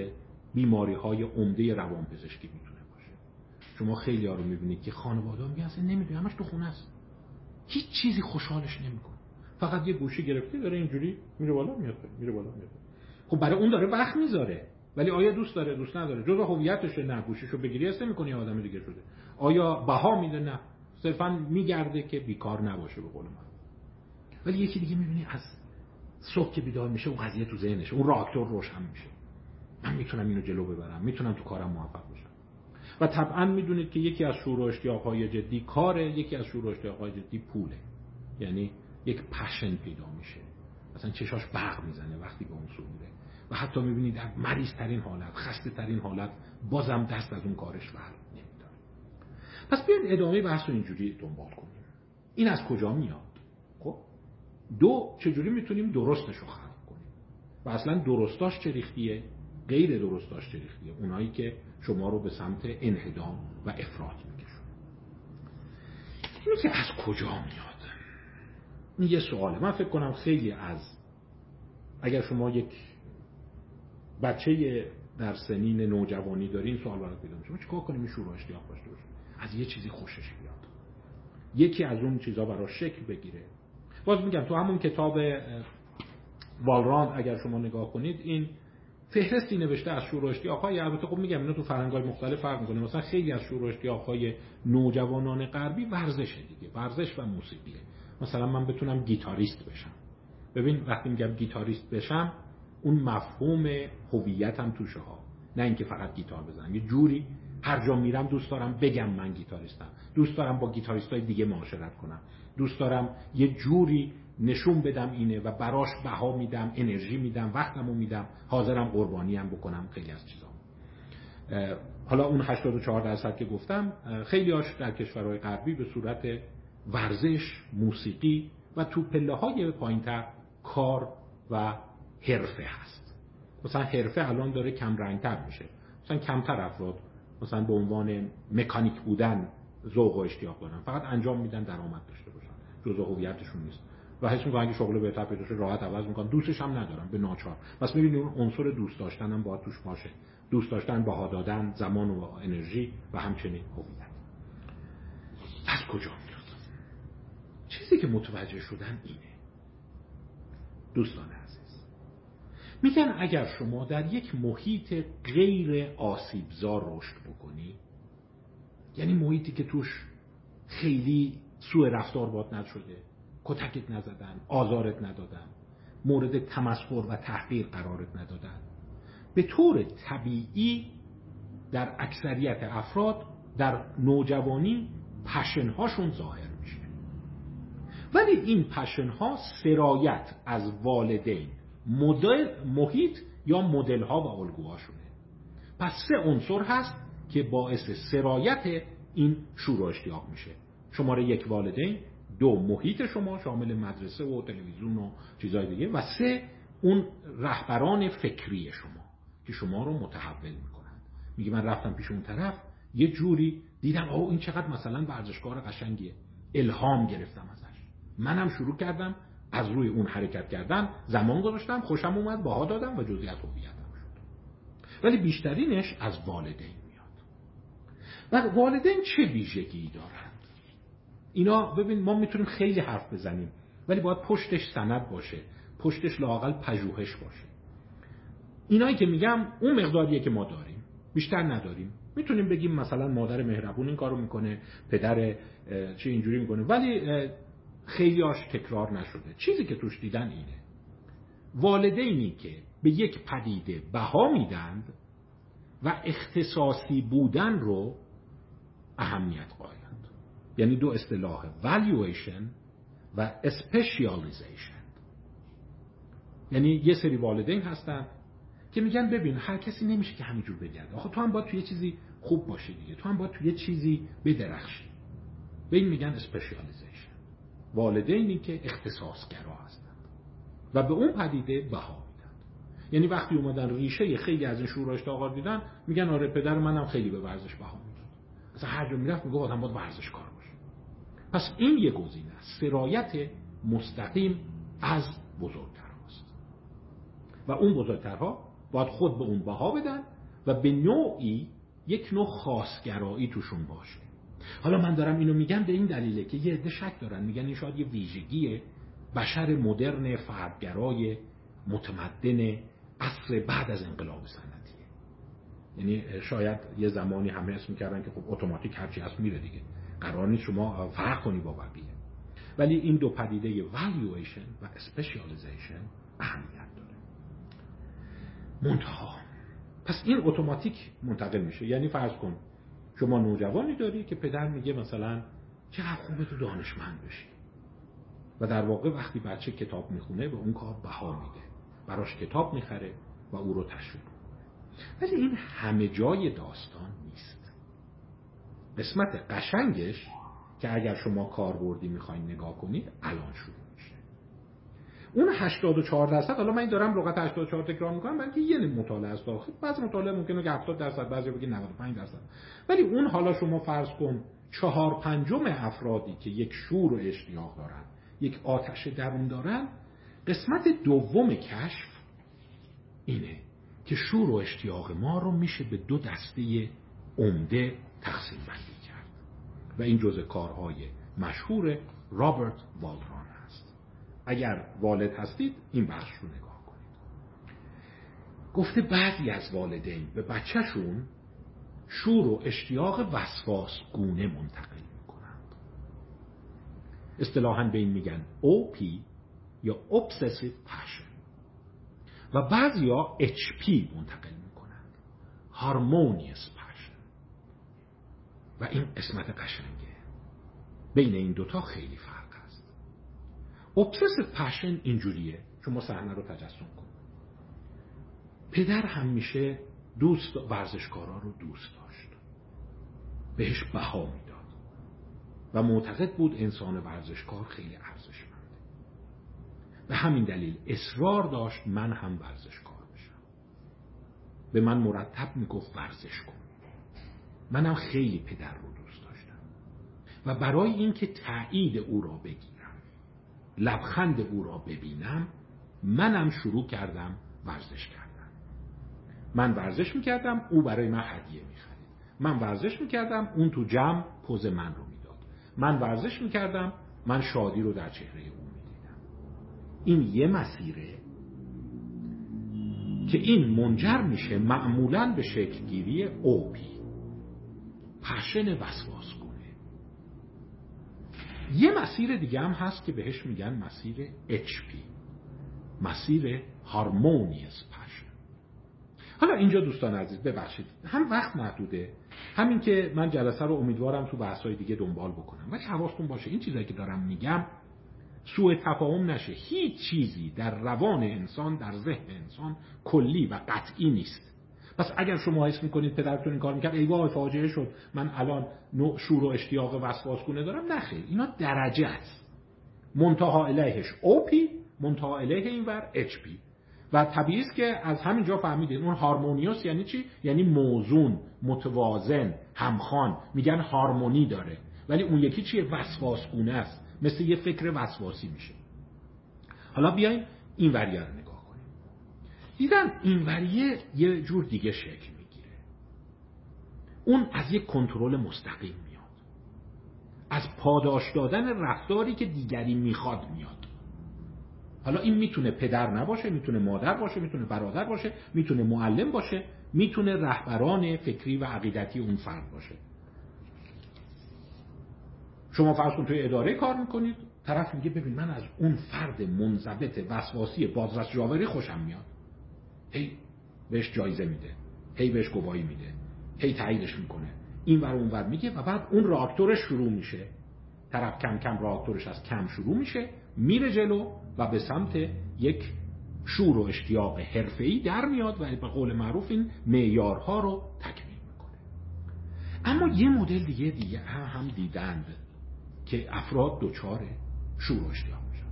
بیماری های عمده روان پزشکی می‌تونه باشه. شما خیلی ها رو می‌بینید که خانواده میگن اصلا همش تو خونه است هیچ چیزی خوشحالش نمی‌کنه. فقط یه گوشه گرفته داره اینجوری میره بالا میاد میره بالا میاد خب برای اون داره وقت می‌ذاره. ولی آیا دوست داره دوست نداره؟ جزء هویتشه نه. گوششو بگیری است می‌کنی آدم دیگه شده. آیا بها میده؟ نه. صرفا میگرده که بیکار نباشه به قول من. ولی یکی دیگه می‌بینی از صبح که بیدار میشه اون قضیه تو ذهنشه. اون راکتور روشن میشه. من می‌تونم اینو جلو ببرم. می‌تونم تو کارم موفق بشم و طبعا می‌دونید که یکی از شور و جدی کاره یکی از شور و جدی پوله. یعنی یک پشن پیدا میشه. مثلا چشاش برق می‌زنه وقتی به اون سو میره. حتی می‌بینید در مریض ترین حالت خسته ترین حالت بازم دست از اون کارش بر نمیداره. پس بیاین ادامه بحث رو اینجوری دنبال کنیم. این از کجا میاد؟ خب دو چجوری می‌تونیم درستش رو خلق کنیم؟ و اصلا درستاش چه ریختیه؟ غیر درستاش چه ریختیه؟ اونایی که شما رو به سمت انهدام و افراد میکشون اینی که از کجا میاد؟ این یه سواله. من فکر کنم خیلی از اگر شما یک بچه در سنین نوجوانی دارین سوال برات پیدا میشه چیکار کنیم این شروع اشتیاق داشته باشه؟ از یه چیزی خوشش بیاد. یکی از اون چیزا برای شکل بگیره. باز میگم تو همون کتاب والراند اگر شما نگاه کنید این فهرستی نوشته از شور اشتیاقهای. البته خب میگم اینا تو فرهنگ‌های مختلف فرق می‌کنه. مثلا خیلی از شور اشتیاقهای نوجوانان غربی ورزشه دیگه ورزش و موسیقیه. مثلا من بتونم گیتاریست بشم. ببین وقتی میگم گیتاریست بشم اون مفهوم هویتم توشه ها نه اینکه فقط گیتار بزنم. یه جوری هر جا میرم دوست دارم بگم من گیتاریستم. دوست دارم با گیتاریست های دیگه معاشرت کنم. دوست دارم یه جوری نشون بدم اینه و براش بها میدم انرژی میدم وقتمو میدم. حاضرم قربانی هم بکنم. خیلی از چیزا. حالا اون 84 درصد که گفتم خیلی هاش در کشورهای غربی به صورت ورزش موسیقی و تو پله های پایینتر کار و حرفه هست. مثلا حرفه الان داره کم رنگتر میشه. مثلا کمتر افراد مثلا به عنوان مکانیک بودن ذوق و اشتیاق دارن. فقط انجام میدن درآمد داشته باشن. جزء هویتشون نیست. و حس می‌کنن اگه شغل بهتر پیدا راحت عوض می‌کنن. دوستش هم ندارن به ناچار. پس می‌بینید اون عنصر دوست داشتن هم باید توش باشه. دوست داشتن بها دادن زمان و انرژی و همچنین هویت. از کجا میاد چیزی که متوجه شدن اینه. دوستان عزیز میگن اگر شما در یک محیط غیر آسیبزار رشد بکنی یعنی محیطی که توش خیلی سوء رفتار باد نشده کتکت نزدن آزارت ندادن مورد تمسخر و تحقیر قرارت ندادن به طور طبیعی در اکثریت افراد در نوجوانی پشنهاشون ظاهر میشه. ولی این پشنها سرایت از والدین مدل محیط یا مدل ها و الگوهاشونه. پس سه عنصر هست که باعث سرایت این شور اشتیاق میشه. شماره یک والدین دو محیط شما شامل مدرسه و تلویزیون و چیزهای دیگه و سه اون رهبران فکری شما که شما رو متحول می‌کنن. میگه من رفتم پیش اون طرف یه جوری دیدم او این چقدر مثلا ورزشکار قشنگیه. الهام گرفتم ازش. منم شروع کردم از روی اون حرکت کردن زمان گذاشتم خوشم اومد باها دادم و جزئیات هویتم شد ولی بیشترینش از والدین میاد. و والدین چه ویژگی دارن؟ اینا ببین ما می‌تونیم خیلی حرف بزنیم ولی باید پشتش سند باشه پشتش لاقل پژوهش باشه. اینایی که میگم اون مقداریه که ما داریم بیشتر نداریم. می‌تونیم بگیم مثلا مادر مهربون این کارو می‌کنه پدر چه اینجوری می‌کنه. ولی خیلیاش تکرار نشده. چیزی که توش دیدن اینه. والدینی که به یک پدیده بها میدند و اختصاصی بودن رو اهمیت قائل یعنی دو اصطلاح valuation و specialization. یعنی یه سری والدین هستن که میگن ببین هر کسی نمیشه که همینجور بگرده. آخه تو هم باید توی چیزی خوب باشی دیگه. تو هم باید توی چیزی بدرخشی. به این میگن اسپشیالیزیشن والدینی که اختصاصگرا هستند و به اون پدیده بها میدن. یعنی وقتی اومدن ریشه خیلی از این شورا اشتاقات دیدن میگن آره پدر منم خیلی به ورزش بها می‌داد مثلا هر جا می‌رفت آدم باید ورزشکار باشه. پس این یه گزینه است. سرایت مستقیم از بزرگترهاست و اون بزرگترها باید خود به اون بها بدن و به نوعی یک نوع خاصگرایی توشون باشه. حالا من دارم اینو میگم به این دلیله که یه عده شک دارن. میگن این شاید یه ویژگی بشر مدرن فردگرای متمدن عصر بعد از انقلاب صنعتیه. یعنی شاید یه زمانی همه اسم می‌کردن که خب اتوماتیک هرچی هست میره دیگه. قرار نیست شما فرق کنی با بقیه. ولی این دو پدیده والویشن و specialization اهمیت داره. منتها. پس این اتوماتیک منتقل میشه. یعنی فرض کن شما نوجوانی داری که پدر میگه مثلا چقدر خوبه تو دانشمند بشی. و در واقع وقتی بچه کتاب می‌خونه به اون کار بها میده. براش کتاب می‌خره و او رو تشویق ولی این همه جای داستان نیست. قسمت قشنگش که اگر شما کاربردی می‌خواین نگاه کنید الان شروع میشه. اون 84 درصد حالا من دارم لغت 84 تکرار می‌کنم بلکه یه مطالعه است. خب بعضی مطالعه ممکنه که 70 درصد بعضی بگه 95 درصد. ولی اون حالا شما فرض کن چهار پنجم افرادی که یک شور و اشتیاق دارن یک آتش درون دارن قسمت دوم کشف اینه که شور و اشتیاق ما رو میشه به دو دسته عمده تقسیم بندی کرد. و این جزء کارهای مشهور رابرت والدران است اگر والد هستید این بخش رو نگاه کنید. گفته بعضی از والدین به بچهشون شور و اشتیاق وسواس گونه منتقل می‌کنند. اصطلاحا به این میگن OP یا Obsessive Passion. و بعضیا HP منتقل می‌کنند. Harmonious Passion. و این قسمت قشنگه. بین این دوتا خیلی فرق Obsessive Passion اینجوریه شما صحنه رو تجسم کن پدر همیشه دوست ورزشکارا رو دوست داشت. بهش بها می‌داد. و معتقد بود انسان ورزشکار خیلی ارزشمنده. به همین دلیل اصرار داشت من هم ورزشکار بشم. به من مرتب می‌گفت ورزش کن. منم خیلی پدر رو دوست داشتم. و برای اینکه تایید او را بگیرم لبخند او را ببینم منم شروع کردم ورزش کردم من ورزش می‌کردم او برای من هدیه می‌خرید. من ورزش می‌کردم اون تو جمع پوز من رو می‌داد. من ورزش می‌کردم من شادی رو در چهره او می‌دیدم. این یه مسیره که این منجر میشه معمولا به شکلگیری اوپی پشن وسواسگونه یه مسیر دیگه هم هست که بهش میگن مسیر HP مسیر هارمونیس حالا اینجا دوستان عزیز ببخشید هم وقت محدوده. همین که من جلسه رو امیدوارم تو بحث‌های دیگه دنبال بکنم. ولی حواستون باشه این چیزایی که دارم میگم سوء تفاهم نشه. هیچ چیزی در روان انسان در ذهن انسان کلی و قطعی نیست. پس اگر شما حس می‌کنید پدرتون این کار می‌کرد ای وای فاجعه شد. من الان نوع شور و اشتیاق وسواسگونه دارم. نخیر اینا درجه است. منتها الیهش اوپی منتها الیه اینور اچ پی و طبیعی است که از همینجا فهمیدید اون هارمونیوس یعنی چی؟ یعنی موزون متوازن همخوان. میگن هارمونی داره. ولی اون یکی چیه؟ وسواسگونه است. مثل یه فکر وسواسی میشه. حالا بیایم این کنیم دیدن این وریه یه جور دیگه شکل می‌گیره. اون از یک کنترل مستقیم میاد. از پاداش دادن رفتاری که دیگری می‌خواد میاد. حالا این می‌تونه پدر نباشه می‌تونه مادر باشه می‌تونه برادر باشه می‌تونه معلم باشه می‌تونه رهبران فکری و عقیدتی اون فرد باشه. شما فرض کن توی اداره کار می‌کنید طرف میگه ببین من از اون فرد منضبط وسواسی بازرس جاوری خوشم میاد. هی بهش جایزه میده هی بهش گواهی میده هی تاییدش می‌کنه. این ور اون ور میگه و بعد اون راکتورش شروع میشه. طرف کم کم راکتورش از کم شروع میشه میره جلو و به سمت یک شور و اشتیاق حرفه‌ای در میاد و به قول معروف این معیارها رو تکمیل می‌کنه. اما یه مدل دیگه دیگه هم دیدند که افراد دچار شور و اشتیاق میشن.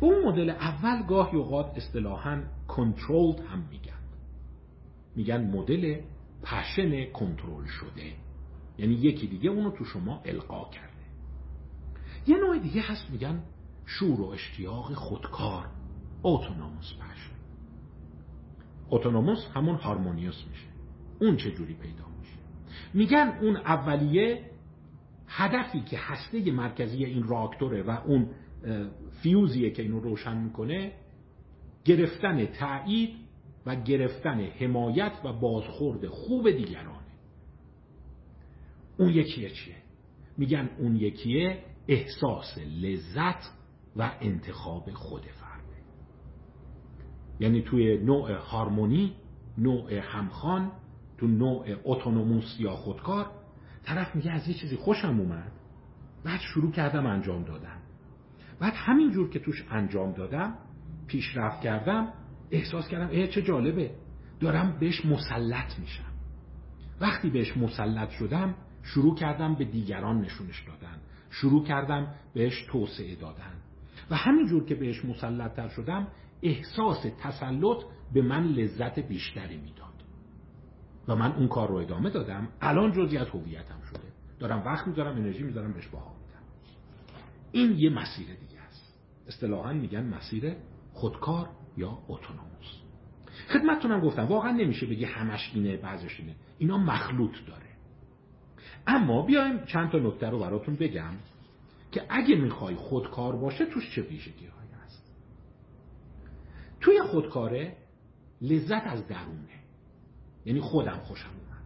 اون مدل اول گاهی اوقات اصطلاحا کنترلد هم میگن. میگن مدل پشن کنترل شده. یعنی یکی دیگه اونو تو شما القا کرده. یه نوع دیگه هست میگن شور و اشتیاق خودکار اتونوموس پشن. اتونوموس همون هارمونیوس میشه. اون چه جوری پیدا میشه؟ میگن اون اولیه هدفی که هسته مرکزی این راکتوره و اون فیوزیه که اینو روشن می‌کنه گرفتن تایید و گرفتن حمایت و بازخورد خوب دیگرانه اون یکیه چیه؟ میگن اون یکیه احساس لذت و انتخاب خود فرده یعنی توی نوع هارمونی نوع همخان تو نوع اتونوموس یا خودکار طرف میگه از یه چیزی خوشم اومد. بعد شروع کردم انجام دادم بعد همین جور که توش انجام دادم پیشرفت کردم احساس کردم ای چه جالبه. دارم بهش مسلط میشم. وقتی بهش مسلط شدم شروع کردم به دیگران نشونش دادن. شروع کردم بهش توسعه دادن. و همینجور که بهش مسلطتر شدم احساس تسلط به من لذت بیشتری می‌داد. و من اون کار رو ادامه دادم. الان جزی از هویتم شده. دارم وقت می‌ذارم انرژی می‌ذارم بهش باها میدم. این یه مسیر دیگه است. اصطلاحا میگن مسیر خودکار. یا اتونوموس. خدمتتونم گفتم واقعا نمیشه بگی همش اینه بعضش اینه. اینا مخلوط داره. اما بیایم چند تا نکته رو براتون بگم که اگه می‌خوای خودکار باشه توش چه ویژگی هایی هست؟ توی خودکاره لذت از درونه. یعنی خودم خوشم اومد.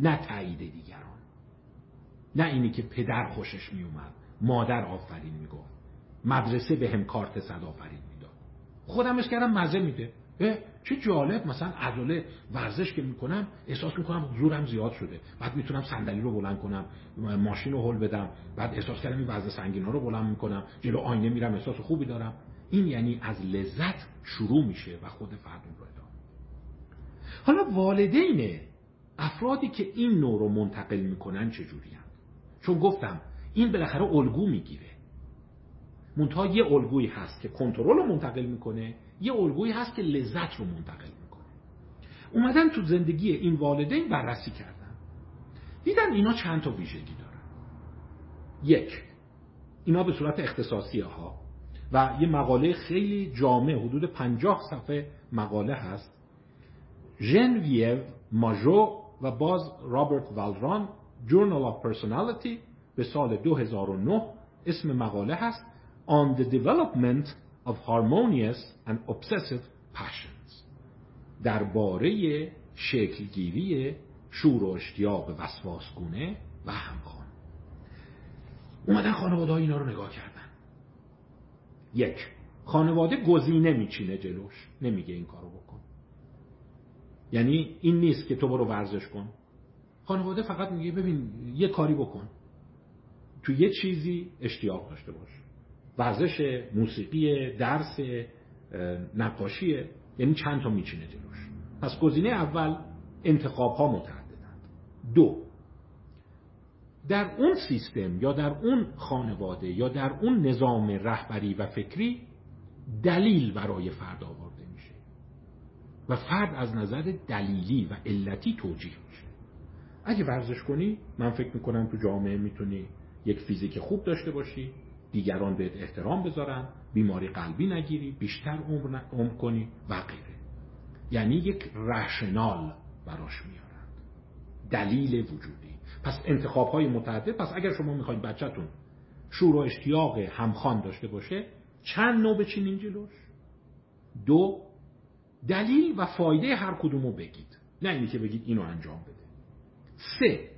نه تایید دیگران. نه اینی که پدر خوشش میومد مادر آفرین می‌گفت. مدرسه به هم کارت صد آفرین. خودمش کردم مزه میده. چه جالب مثلا عضله ورزش که می‌کنم احساس می‌کنم زورم زیاد شده. بعد می‌تونم صندلی رو بلند کنم ماشین رو هل بدم. بعد احساس کردم این وزن سنگین ها رو بلند می‌کنم. جلو آینه میرم احساس خوبی دارم. این یعنی از لذت شروع میشه و خود فرد رو ادامه حالا والدین افرادی که این نوع رو منتقل می‌کنن چجوری هم؟ چون گفتم این بالاخره الگو می‌گیره. منتها یه الگویی هست که کنترل رو منتقل می‌کنه یه الگویی هست که لذت رو منتقل می‌کنه. اومدن تو زندگی این والدین بررسی کردن. دیدن اینا چند تا ویژگی دارن. یک اینا به صورت اختصاصی ها. و یه مقاله خیلی جامع حدود پنجاه صفحه مقاله هست. ژنویو ماژو و باز رابرت والران Journal of Personality به سال 2009 اسم مقاله هست. On the Development of Harmonious and Obsessive Passions. درباره شکلگیری شور و اشتیاق وسواسگونه و همخوان اومدن خانواده ها اینا رو نگاه کردن. یک خانواده گزینه میچینه جلوش. نمیگه این کارو بکن. یعنی این نیست که تو برو ورزش کن. خانواده فقط میگه ببین یه کاری بکن. تو یه چیزی اشتیاق داشته باش. ورزش موسیقی درس نقاشیه یعنی چند تا میچینه جلوش. پس گزینه اول انتخاب ها متعددند. دو در اون سیستم یا در اون خانواده یا در اون نظام رهبری و فکری دلیل برای فرد آورده میشه و فرد از نظر دلیلی و علتی توجیه میشه. اگه ورزش کنی من فکر می‌کنم تو جامعه می‌تونی یک فیزیک خوب داشته باشی. دیگران بهت احترام بذارن بیماری قلبی نگیری بیشتر عمر, عمر کنی و غیره. یعنی یک رشنال براش میارن. دلیل وجودی. پس انتخاب های متعدد پس اگر شما می‌خواید بچهتون شور و اشتیاق همخوان داشته باشه چند نوع بچینین جلوش؟ دو دلیل و فایده هر کدوم رو بگید. نه اینی که بگید اینو انجام بده. سه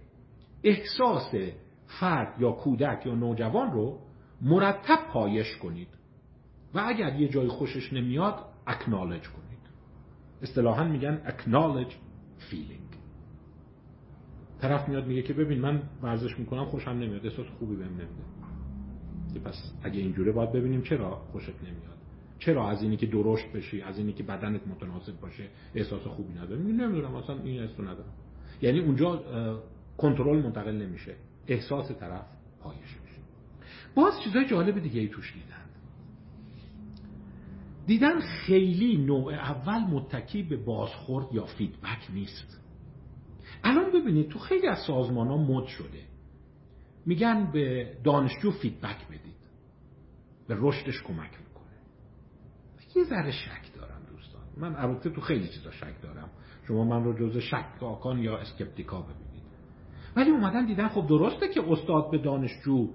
احساس فرد یا کودک یا نوجوان رو مرتب پایش کنید. و اگر یه جای خوشش نمیاد اکنالج کنید. اصطلاحا میگن acknowledge feeling. طرف میاد میگه که ببین من ورزش می‌کنم خوشم نمیاد. احساس خوبی بهم نمیده. پس اگه اینجوره باید ببینیم چرا خوشت نمیاد. چرا از اینی که درشت بشی از اینی که بدنت متناسب باشه احساس خوبی نداری؟ نمی‌دونم اصلا این احساس ندارم. یعنی اونجا کنترل منتقل نمیشه. احساس طرف پایش باز چیزای جالب دیگه ای توش دیدن دیدن خیلی نوع اول متکی به بازخورد یا فیدبک نیست. الان ببینید تو خیلی از سازمان ها مد شده. میگن به دانشجو فیدبک بدید. به رشدش کمک می‌کنه. یه ذره شک دارم دوستان. من البته تو خیلی چیزا شک دارم. شما من رو جز شکاکان یا اسکپتیکا ببینید. ولی اومدن دیدن خب درسته که استاد به دانشجو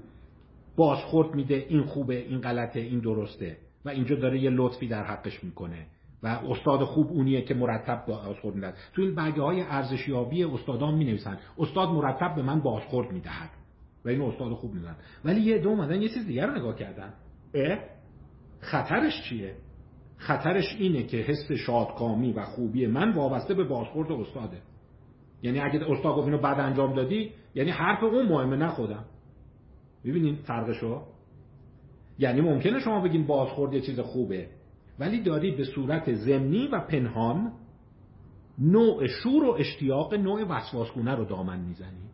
بازخورد میده این خوبه این غلطه این درسته. و اینجا داره یه لطفی در حقش می‌کنه. و استاد خوب اونیه که مرتب بازخورد میده تو این برگه های ارزشیابی استادان می نویسن استاد مرتب به من بازخورد می‌دهد. و این استاد خوب میدن ولی یه دو اومدن یه چیز دیگر رو نگاه کردن. اه؟ خطرش چیه؟ خطرش اینه که حس شادکامی و خوبی من وابسته به بازخورد استاده. یعنی اگه استاد گفت اینو بعد انجام دادی یعنی حرف اون مهمه نه خودم. ببینین فرقشو؟ یعنی ممکنه شما بگین بازخورد یه چیز خوبه ولی داری به صورت ضمنی و پنهان نوع شور و اشتیاق نوع وسواسگونه رو دامن می‌زنی.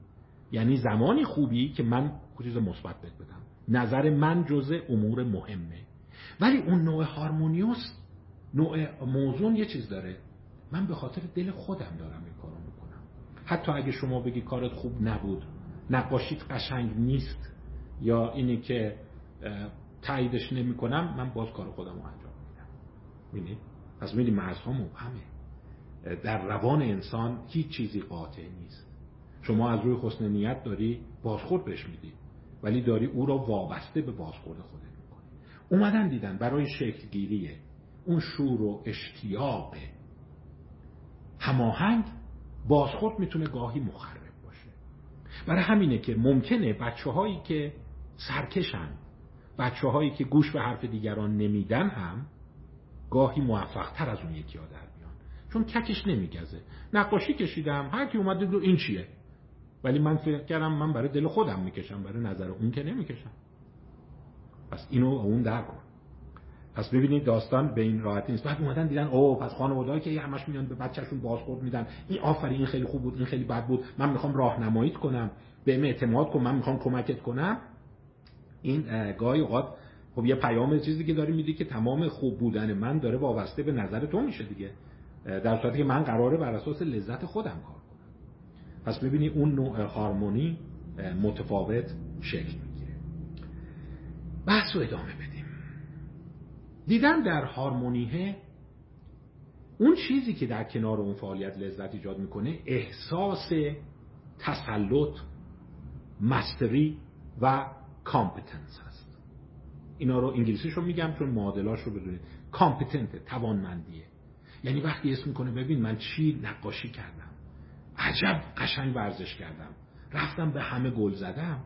یعنی زمانی خوبی که من چیز مثبت بدم. نظر من جزء امور مهمه. ولی اون نوع هارمونیوس نوع موزون یه چیز داره. من به خاطر دل خودم دارم این کارو می‌کنم. حتی اگه شما بگی کارت خوب نبود نقاشیت قشنگ نیست. یا اینی که تاییدش نمی کنم من باز کار خودم رو انجام میدم. می‌دید پس میدیم مرزها مبهمه. در روان انسان هیچ چیزی قاطع نیست. شما از روی حسن نیت داری بازخورد بهش میدی ولی داری او را وابسته به بازخورد خودت می‌کنی. اومدن دیدن برای شکلگیری اون شور و اشتیاق هماهنگ بازخورد می‌تونه گاهی مخرب باشه. برای همینه که ممکنه بچه هایی که سرکشن. بچه هایی که گوش به حرف دیگران نمیدن هم گاهی موفق تر از اون یکی در بیان چون ککش نمیگزه. نقاشی کشیدم هر کی اومده دو این چیه؟ ولی من فکر کردم من برای دل خودم می‌کشم برای نظر اون که نمی‌کشم. پس اینو اون در کن. پس ببینید داستان به این راحتی نیست. بعد اومدن دیدن او پس خانواده‌ای که همش میان به بچه‌شون بازخورد میدن. این آفرین این خیلی خوب بود این خیلی بد بود. من می‌خوام راهنماییت کنم. به اعتماد کنم من می‌خوام کمکت کنم. این گاهی اوقات خب یه پیام چیزی که داری میدی که تمام خوب بودن من داره وابسته به نظر تو میشه دیگه. در صورتی که من قراره بر اساس لذت خودم کار کنم. پس ببینی اون نوع هارمونی متفاوت شکل می‌گیره. بحث رو ادامه بدیم. دیدن در harmony ه اون چیزی که در کنار اون فعالیت لذت ایجاد می‌کنه احساس تسلط mastery و competence هست. اینا رو انگلیسیش رو میگم چون معادلاش رو بدونید. competence توانمندیه. یعنی وقتی اسم می‌کنه ببین من چی نقاشی کردم. عجب قشنگ ورزش کردم. رفتم به همه گل زدم.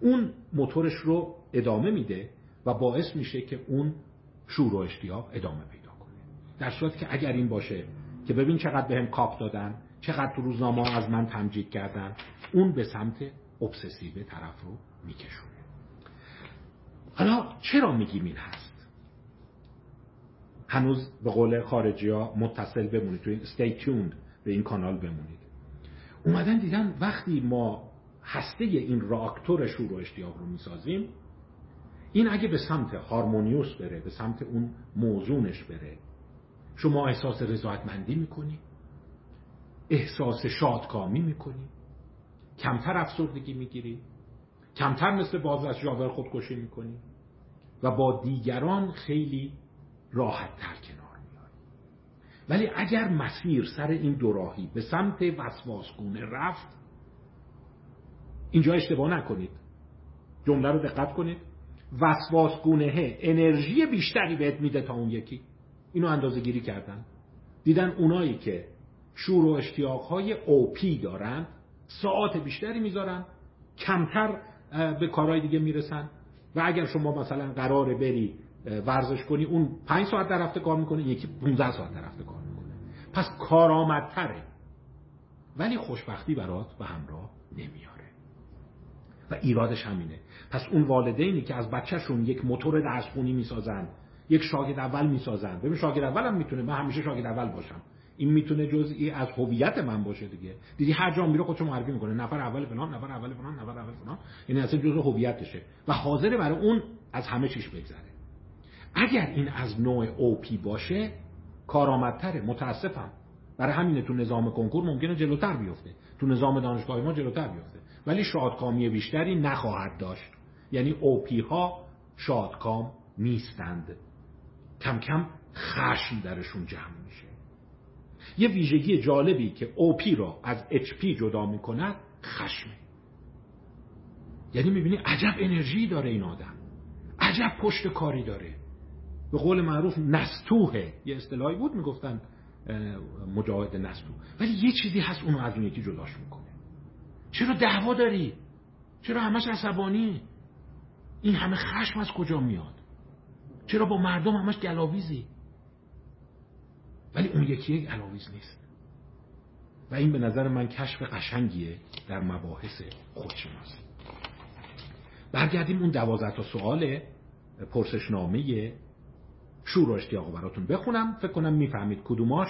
اون موتورش رو ادامه میده و باعث میشه که اون شور و اشتیاق ادامه پیدا کنه. در صورت که اگر این باشه که ببین چقدر بهم کاپ دادن چقدر تو روزنامه از من تمجید کردن اون به سمت ابسسیو طرف رو میکشونه. حالا چرا میگیم این هست؟ هنوز به قول خارجی ها متصل بمونید توی stay tuned به این کانال بمونید. اومدن دیدن وقتی ما هسته این راکتور شور و اشتیاق رو می‌سازیم این اگه به سمت هارمونیوس بره به سمت اون موزونش بره شما احساس رضایتمندی می‌کنی؟ احساس شادکامی می‌کنی؟ کمتر افسردگی می‌گیری؟ کمتر مثل باز از خودکشی می‌کنی؟ و با دیگران خیلی راحت تر کنار میای ولی اگر مسیر سر این دوراهی به سمت وسواسگونه رفت اینجا اشتباه نکنید. جمله رو دقت کنید. وسواسگونه انرژی بیشتری بهت میده تا اون یکی. اینو اندازه گیری کردن. دیدن اونایی که شور و اشتیاقهای اوپی دارن ساعت بیشتری می‌ذارن کمتر به کارهای دیگه می‌رسن. و اگر شما مثلا قراره بری ورزش کنی اون پنج ساعت در هفته کار می‌کنه یکی 15 ساعت در هفته کار می‌کنه. پس کارآمدتره. ولی خوشبختی برات به همراه نمیاره. و ایرادش همینه. پس اون والدینی که از بچهشون یک موتور درسخونی می‌سازن یک شاگرد اول می‌سازن. ببین شاگرد اولم می‌تونه من همیشه شاگرد اول باشم. این می‌تونه جزئی از هویت من باشه دیگه. دیدی هر جا میره خودشو معرفی می‌کنه. نفر اول فلان نفر اول فلان نفر اول فلان. یعنی اصلا جزء هویتشه. و حاضر برای اون از همه چیش بگذره. اگر این از نوع اوپی باشه کارآمدتره متاسفم. برای همینه تو نظام کنکور ممکنه جلوتر بیفته. تو نظام دانشگاه ما جلوتر بیفته. ولی شادکامی بیشتری نخواهد داشت. یعنی اوپی ها شادکام نیستند. کم کم خشم درشون جمع میشه. یه ویژگی جالبی که اوپی را از اچ جدا می‌کند خشمه. یعنی می‌بینی عجب انرژی داره این آدم. عجب پشت کاری داره. به قول معروف نستوه یه اصطلاحی بود می‌گفتن مجاهد نستو ولی یه چیزی هست اونو از اون یکی جداش می‌کنه. چرا دعوا داری؟ چرا همش عصبانی؟ این همه خشم از کجا میاد؟ چرا با مردم همش گلاویزی؟ ولی اون یکی یک گلاویز نیست. و این به نظر من کشف قشنگیه در مباحث خودشناسی برگردیم اون دوازده تا سوال پرسشنامه شور و اشتیاق براتون بخونم. فکر کنم می‌فهمید کدوماش.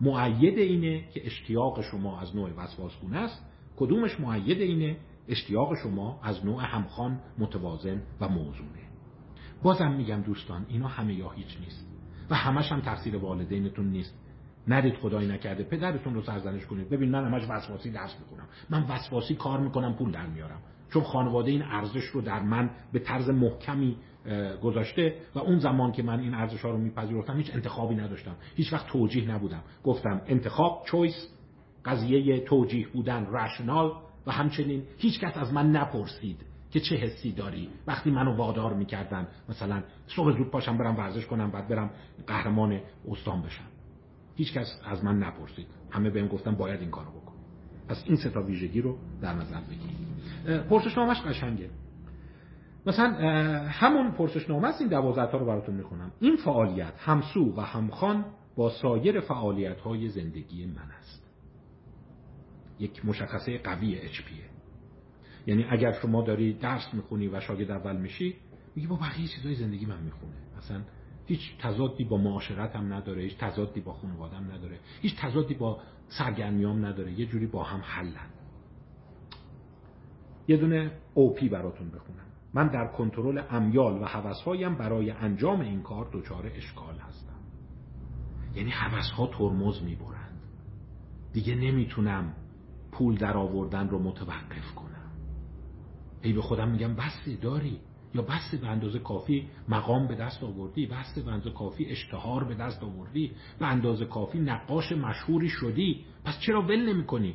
معید اینه که اشتیاق شما از نوع وسواسگونه است. کدومش معید اینه؟ اشتیاق شما از نوع همخان متوازن و موزونه. بازم میگم دوستان اینا همه یا هیچ نیست. و همش هم تقصیر والدینتون نیست. ندید خدایی نکرده. پدرتون رو سرزنش کنید. ببین من همش وسواسی درس می‌کنم من وسواسی کار می‌کنم پول در میارم. چون خانواده این ارزش رو در من به طرز محکمی گذاشته و اون زمان که من این ارزش ها رو میپذیرفتم هیچ انتخابی نداشتم. هیچ وقت توجیه نبودم. گفتم انتخاب چویس قضیه توجیه بودن رشنال و همچنین هیچ کس از من نپرسید. که چه حسی داری؟ وقتی منو وادار می‌کردن مثلا صبح زود پاشم برم ورزش کنم بعد برم قهرمان استان بشم. هیچ کس از من نپرسید. همه بهم گفتن باید این کارو بکن پس این سه تا ویژگی رو در نظر بگیرید پرسشنامهش قشنگه. مثلا همون پرسشنامه است این دوازده تا رو براتون می‌خونم. این فعالیت همسو و همخان با سایر فعالیت های زندگی من است. یک مشخصه قوی اچ یعنی اگر شما داری درس می‌خونی و شاگرد اول میشی میگی با بقیه چیزای زندگی من می‌خونه. مثلا هیچ تضادی با معاشرت هم نداره هیچ تضادی با خانوادم نداره هیچ تضادی با سرگرمیام نداره یه جوری با هم حلن. یه دونه اوپی براتون بخونم. من در کنترل امیال و حوثهایم برای انجام این کار دچار اشکال هستم. یعنی حوثها ترمز می‌برند. دیگه نمی‌تونم پول در آوردن رو متوقف کنم. ای به خودم میگم بسته داری. یا بسته به اندازه کافی مقام به دست آوردی. بسته به اندازه کافی اشتهار به دست آوردی. به اندازه کافی نقاش مشهوری شدی. پس چرا ول نمی کنی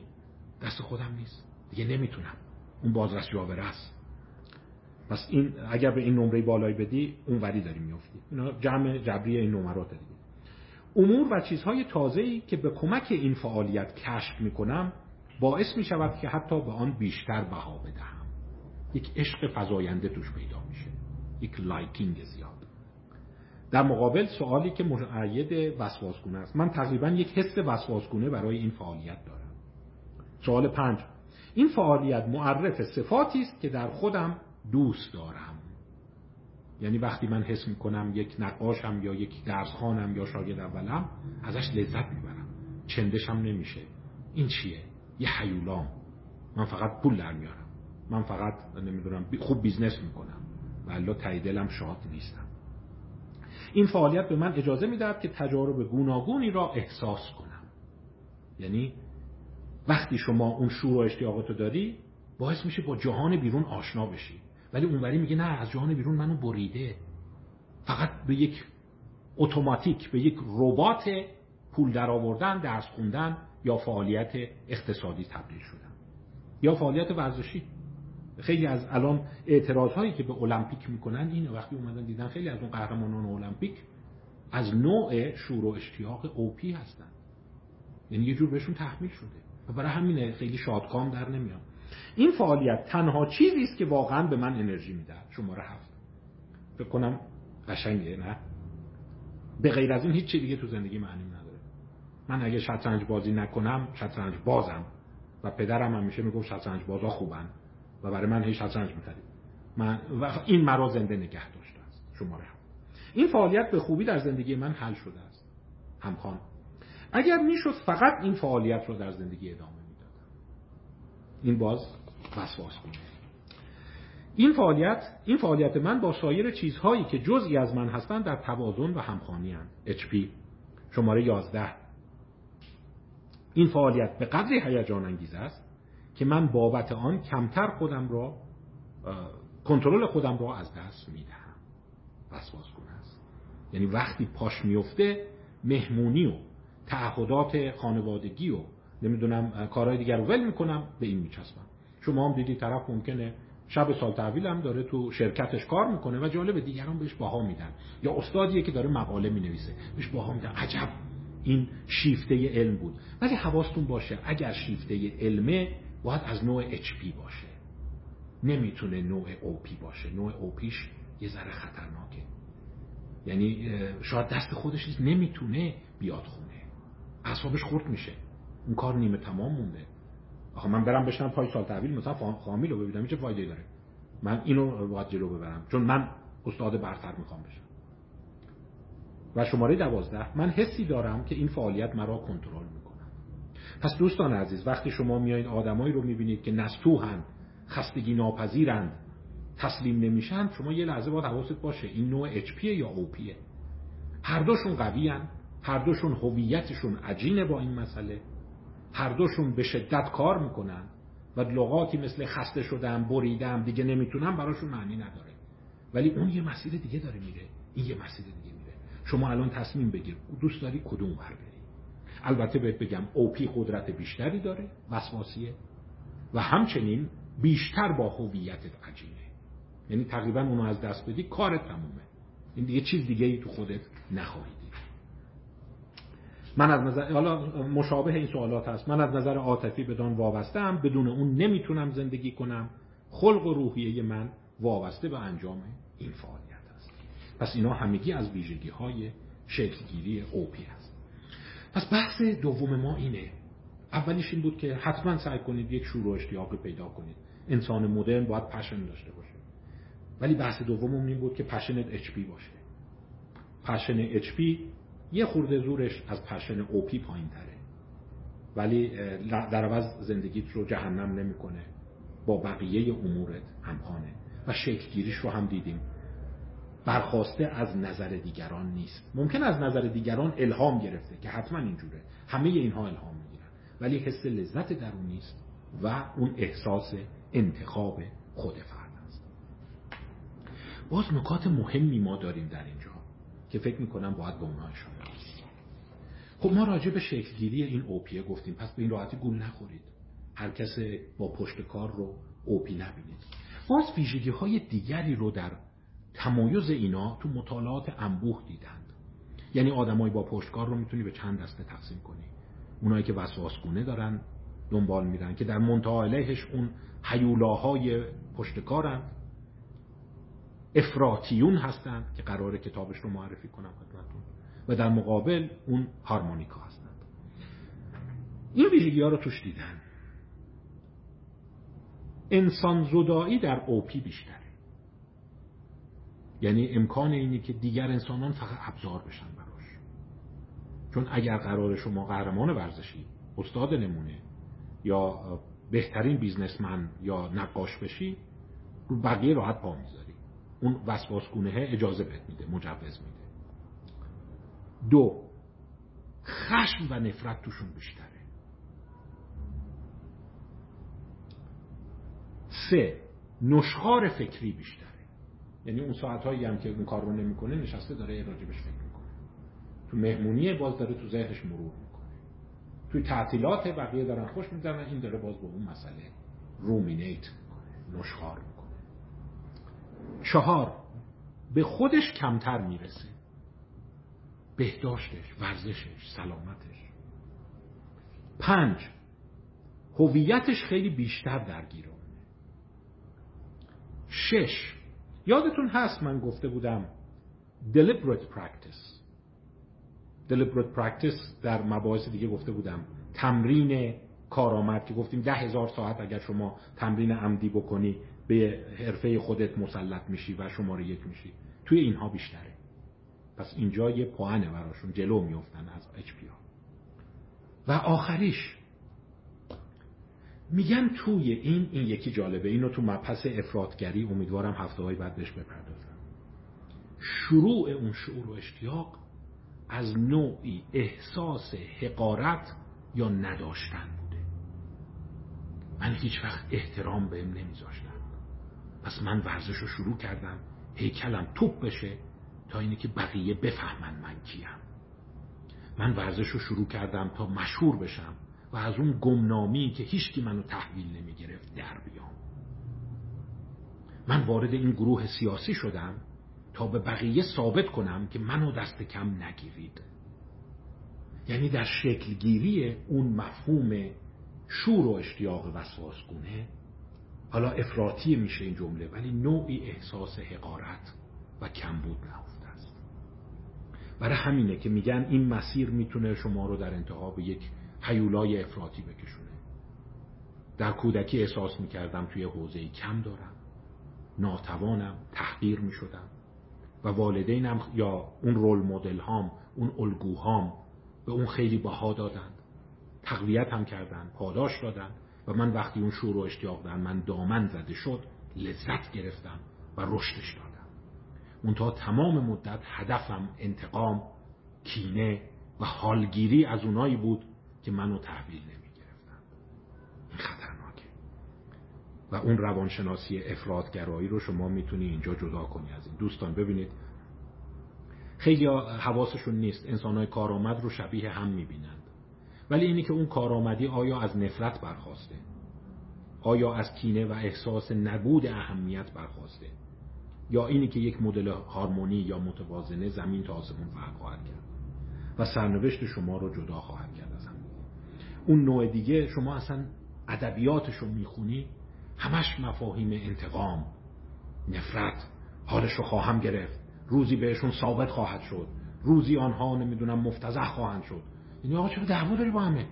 دست خودم نیست. دیگه نمی‌تونم. اون بازرس جاوره است. پس این اگر به این نمره بالایی بدی اون وری داری میفتی اینا جمع جبری این نمرات دیگه. امور و چیزهای تازه‌ای که به کمک این فعالیت کشف می‌کنم باعث می شود که حتی به آن بیشتر بها بدهم یک عشق فزاینده توش پیدا میشه. یک liking زیاد. در مقابل سوالی که مؤید وسواسگونه است. من تقریبا یک حس وسواسگونه برای این فعالیت دارم. سوال پنج. این فعالیت معرف صفاتی است که در خودم دوست دارم. یعنی وقتی من حس می‌کنم یک نقاشم یا یک درسخوانم یا شاگرد اولم ازش لذت می‌برم. چندشم نمیشه. این چیه؟ یه هیولام من فقط پول در میارم. من فقط نمی‌دونم خوب business می‌کنم و ته دلم شاد نیستم. این فعالیت به من اجازه می‌دهد که تجارب گوناگونی را احساس کنم. یعنی وقتی شما اون شور و اشتیاقاتو داری باعث میشه با جهان بیرون آشنا بشی. ولی اونوری میگه نه از جهان بیرون منو بریده. فقط به یک اتوماتیک به یک ربات پول در آوردن درس خوندن یا فعالیت اقتصادی تبدیل شدن. یا فعالیت ورزشی. خیلی از الان اعتراض هایی که به المپیک می‌کنن این وقتی اومدن دیدن خیلی از اون قهرمانان المپیک از نوع شور و اشتیاق اوپی هستن. یعنی یه جور بهشون تحمیل شده. و برای همینه خیلی شادکام در نمیان این فعالیت تنها چیزی است که واقعا به من انرژی میده. شماره هفت. فکر کنم قشنگه نه؟ به غیر از این هیچ چی دیگه تو زندگی معنی نداره. من اگه شطرنج بازی نکنم شطرنج بازم. و پدرم همیشه می‌گفت شطرنج بازا خوبن. و برای من هیچ شطرنج می‌خرید من و این مرا زنده نگه داشته است شماره هم این فعالیت به خوبی در زندگی من حل شده است همخوان. اگر می‌شد فقط این فعالیت رو در زندگی ادامه می‌دادم. این باز وسواس بود. این فعالیت این فعالیت من با سایر چیزهایی که جزئی از من هستند در توازن و همخوانی هستند HP شماره 11 این فعالیت به قدری هیجان انگیز است که من بابت آن کمتر خودم را کنترل خودم را از دست می‌دهم. وسواس کنه است. یعنی وقتی پاش میفته مهمونی و تعهدات خانوادگی و نمی‌دونم کارهای دیگر رو ول می‌کنم به این میچسبم. شما هم دیدی طرف ممکنه شب سال تحویل هم داره تو شرکتش کار می‌کنه و جالب دیگران بهش باها میدن. یا استادیه که داره مقاله می‌نویسه بهش باها میدن. عجب! این شیفته علم بود. ولی حواستون باشه اگر شیفته علمه باید از نوع HP باشه. نمی‌تونه نوع OP باشه. نوع OPش یه ذره خطرناکه. یعنی شاید دست خودش نیست. نمی‌تونه بیاد خونه. اعصابش خورد میشه. اون کار نیمه تمام مونده. آخه من برم بشنم پای سال تحویل مثلا فامیل رو ببینم چه فایده داره. من اینو باید جلو ببرم. چون من استاد برتر می‌خوام بشم. و شماره دوازده من حسی دارم که این فعالیت مرا کنترل می‌کنه. پس دوستان عزیز وقتی شما میایین آدمایی رو می‌بینید که نستوهن خستگی ناپذیرند تسلیم نمیشن شما یه لحظه باید حواست باشه این نوع HP یا OP هر دوشون قوی هر دوشون هویتشون عجینه با این مسئله هر دوشون به شدت کار می‌کنن و لغاتی مثل خسته شدم بریدم دیگه نمی‌تونم براشون معنی نداره. ولی اون یه مسیر دیگه داره میره این یه مسیر دیگه میره. شما الان تصمیم بگیر دوست داری کدوم بری؟ البته بهت بگم اوپی قدرت بیشتری داره وسواسیه و همچنین بیشتر با هویتت عجینه یعنی تقریبا اونو از دست بدی کارت تمومه. این دیگه چیز دیگه ای تو خودت نخواهی من از نظر حالا مشابه این سوالات هست. من از نظر عاطفی بدان وابسته ام بدون اون نمی‌تونم زندگی کنم. خلق و روحیه من وابسته به انجام این فعالیت است. پس اینا همگی از ویژگی های شکلگیری OP است پس بحث دوم ما اینه. اولیش این بود که حتما سعی کنید یک شور و اشتیاق رو پیدا کنید. انسان مدرن باید passion داشته باشه. ولی بحث دوم این بود که passion ت H باشه. passion H یه خورده زورش از passion OP پایین تره ولی در عوض زندگیت رو جهنم نمی‌کنه. با بقیه امورت همخانه و شکلگیریش رو هم دیدیم. برخواسته از نظر دیگران نیست. ممکن از نظر دیگران الهام گرفته که حتما اینجوره. همه اینها الهام می‌گیرن. ولی حس لذت درون نیست و اون احساس انتخاب خود فرد است. باز نکات مهمی ما داریم در اینجا که فکر می‌کنم باید به اونها اشاره خب ما راجع به شکلگیری این اوپیه گفتیم. پس به این راحتی گول نخورید. هر کس با پشت کار رو اوپی نبینید. باز ویژگی های دیگری رو در تمایز اینا تو مطالعات انبوه دیدند. یعنی آدمایی با پشتکار رو می‌تونی به چند دسته تقسیم کنی. اونایی که وسواسگونه دارن دنبال میرن که در منتها علیهش اون حیولاهای پشتکارند افراتیون هستند که قرار کتابش رو معرفی کنم خدمتتون. و در مقابل اون هارمونیکا هستند. این ویژگی ها رو توش دیدن. انسان زدایی در اوپی بیشتره. یعنی امکان اینه که دیگر انسانان فقط ابزار بشن براش. چون اگر قرار شما قهرمان ورزشی استاد نمونه یا بهترین بیزنسمن یا نقاش بشی رو بقیه راحت پا می‌ذاری. اون وسواسگونه اجازه بهت میده مجوز میده. دو خشم و نفرت توشون بیشتره. سه نشخار فکری بیشتره یعنی اون ساعتهایی هم که اون کار رو نمی‌کنه نشسته داره راجبش فکر می‌کنه. تو مهمونی باز داره تو ذهنش مرور می‌کنه. توی تعطیلات بقیه دارن خوش می‌زنن این داره باز به اون مسئله رومینیت می‌کنه نشخار می‌کنه. چهار به خودش کمتر می‌رسه. بهداشتش ورزشش سلامتش. پنج هویتش خیلی بیشتر درگیره شش یادتون هست من گفته بودم deliberate practice. Deliberate practice در مباحث دیگه گفته بودم. تمرین کارآمد که گفتیم ده هزار ساعت اگر شما تمرین عمدی بکنی به حرفه خودت مسلط میشی و شماره یک میشی. توی اینها بیشتره. پس اینجا یه پوانه براشون جلو میفتن از اچ و آخریش میگن توی این این یکی جالبه. اینو تو مبحث افرادگری امیدوارم هفته های بعد بهش بپردازم. شروع اون شعور و اشتیاق از نوعی احساس حقارت یا نداشتن بوده. من هیچ وقت احترام بهم نمیذاشتم پس من ورزش رو شروع کردم هیکلم توپ بشه تا اینه که بقیه بفهمن من کیم. من ورزش رو شروع کردم تا مشهور بشم. و از اون گمنامی که هیچکی منو تحویل نمی گرفت در بیام. من وارد این گروه سیاسی شدم تا به بقیه ثابت کنم که منو دست کم نگیرید. یعنی در شکلگیری اون مفهوم شور و اشتیاق وسواسگونه حالا افراطی میشه این جمله ولی نوعی احساس حقارت و کمبود نهفته است. برای همینه که میگن این مسیر می‌تونه شما رو در انتها یک حیولای افراطی بکشونه. در کودکی احساس می‌کردم توی حوزه کم دارم. ناتوانم تحقیر می‌شدم. و والدینم یا اون رول مدل هام اون الگوهام به اون خیلی بها دادند. تقویت هم کردن پاداش دادن و من وقتی اون شور و اشتیاق در من دامن زده شد لذت گرفتم و رشدش دادم. منتها تمام مدت هدفم انتقام کینه و حالگیری از اونایی بود که منو تحویل نمی گرفتن این خطرناکه. و اون روانشناسی افرادگرایی رو شما می‌تونی اینجا جدا کنی از این. دوستان ببینید. خیلی حواسشون نیست. انسانهای کارآمد رو شبیه هم می‌بینند. ولی اینی که اون کارآمدی آیا از نفرت برخواسته؟ آیا از کینه و احساس نبود اهمیت برخواسته؟ یا اینی که یک مدل هارمونی یا متوازنه زمین تا آسمون فرق خواهد کرد و سرنوشت شما رو جدا خواهد کرد. اون نوع دیگه شما اصلا ادبیاتش رو می‌خونی همش مفاهیم انتقام نفرت. حالش رو خواهم گرفت. روزی بهشون ثابت خواهد شد. روزی آنها نمی‌دونم مفتزه خواهند شد. یعنی آقا چرا دعوا داری با همه؟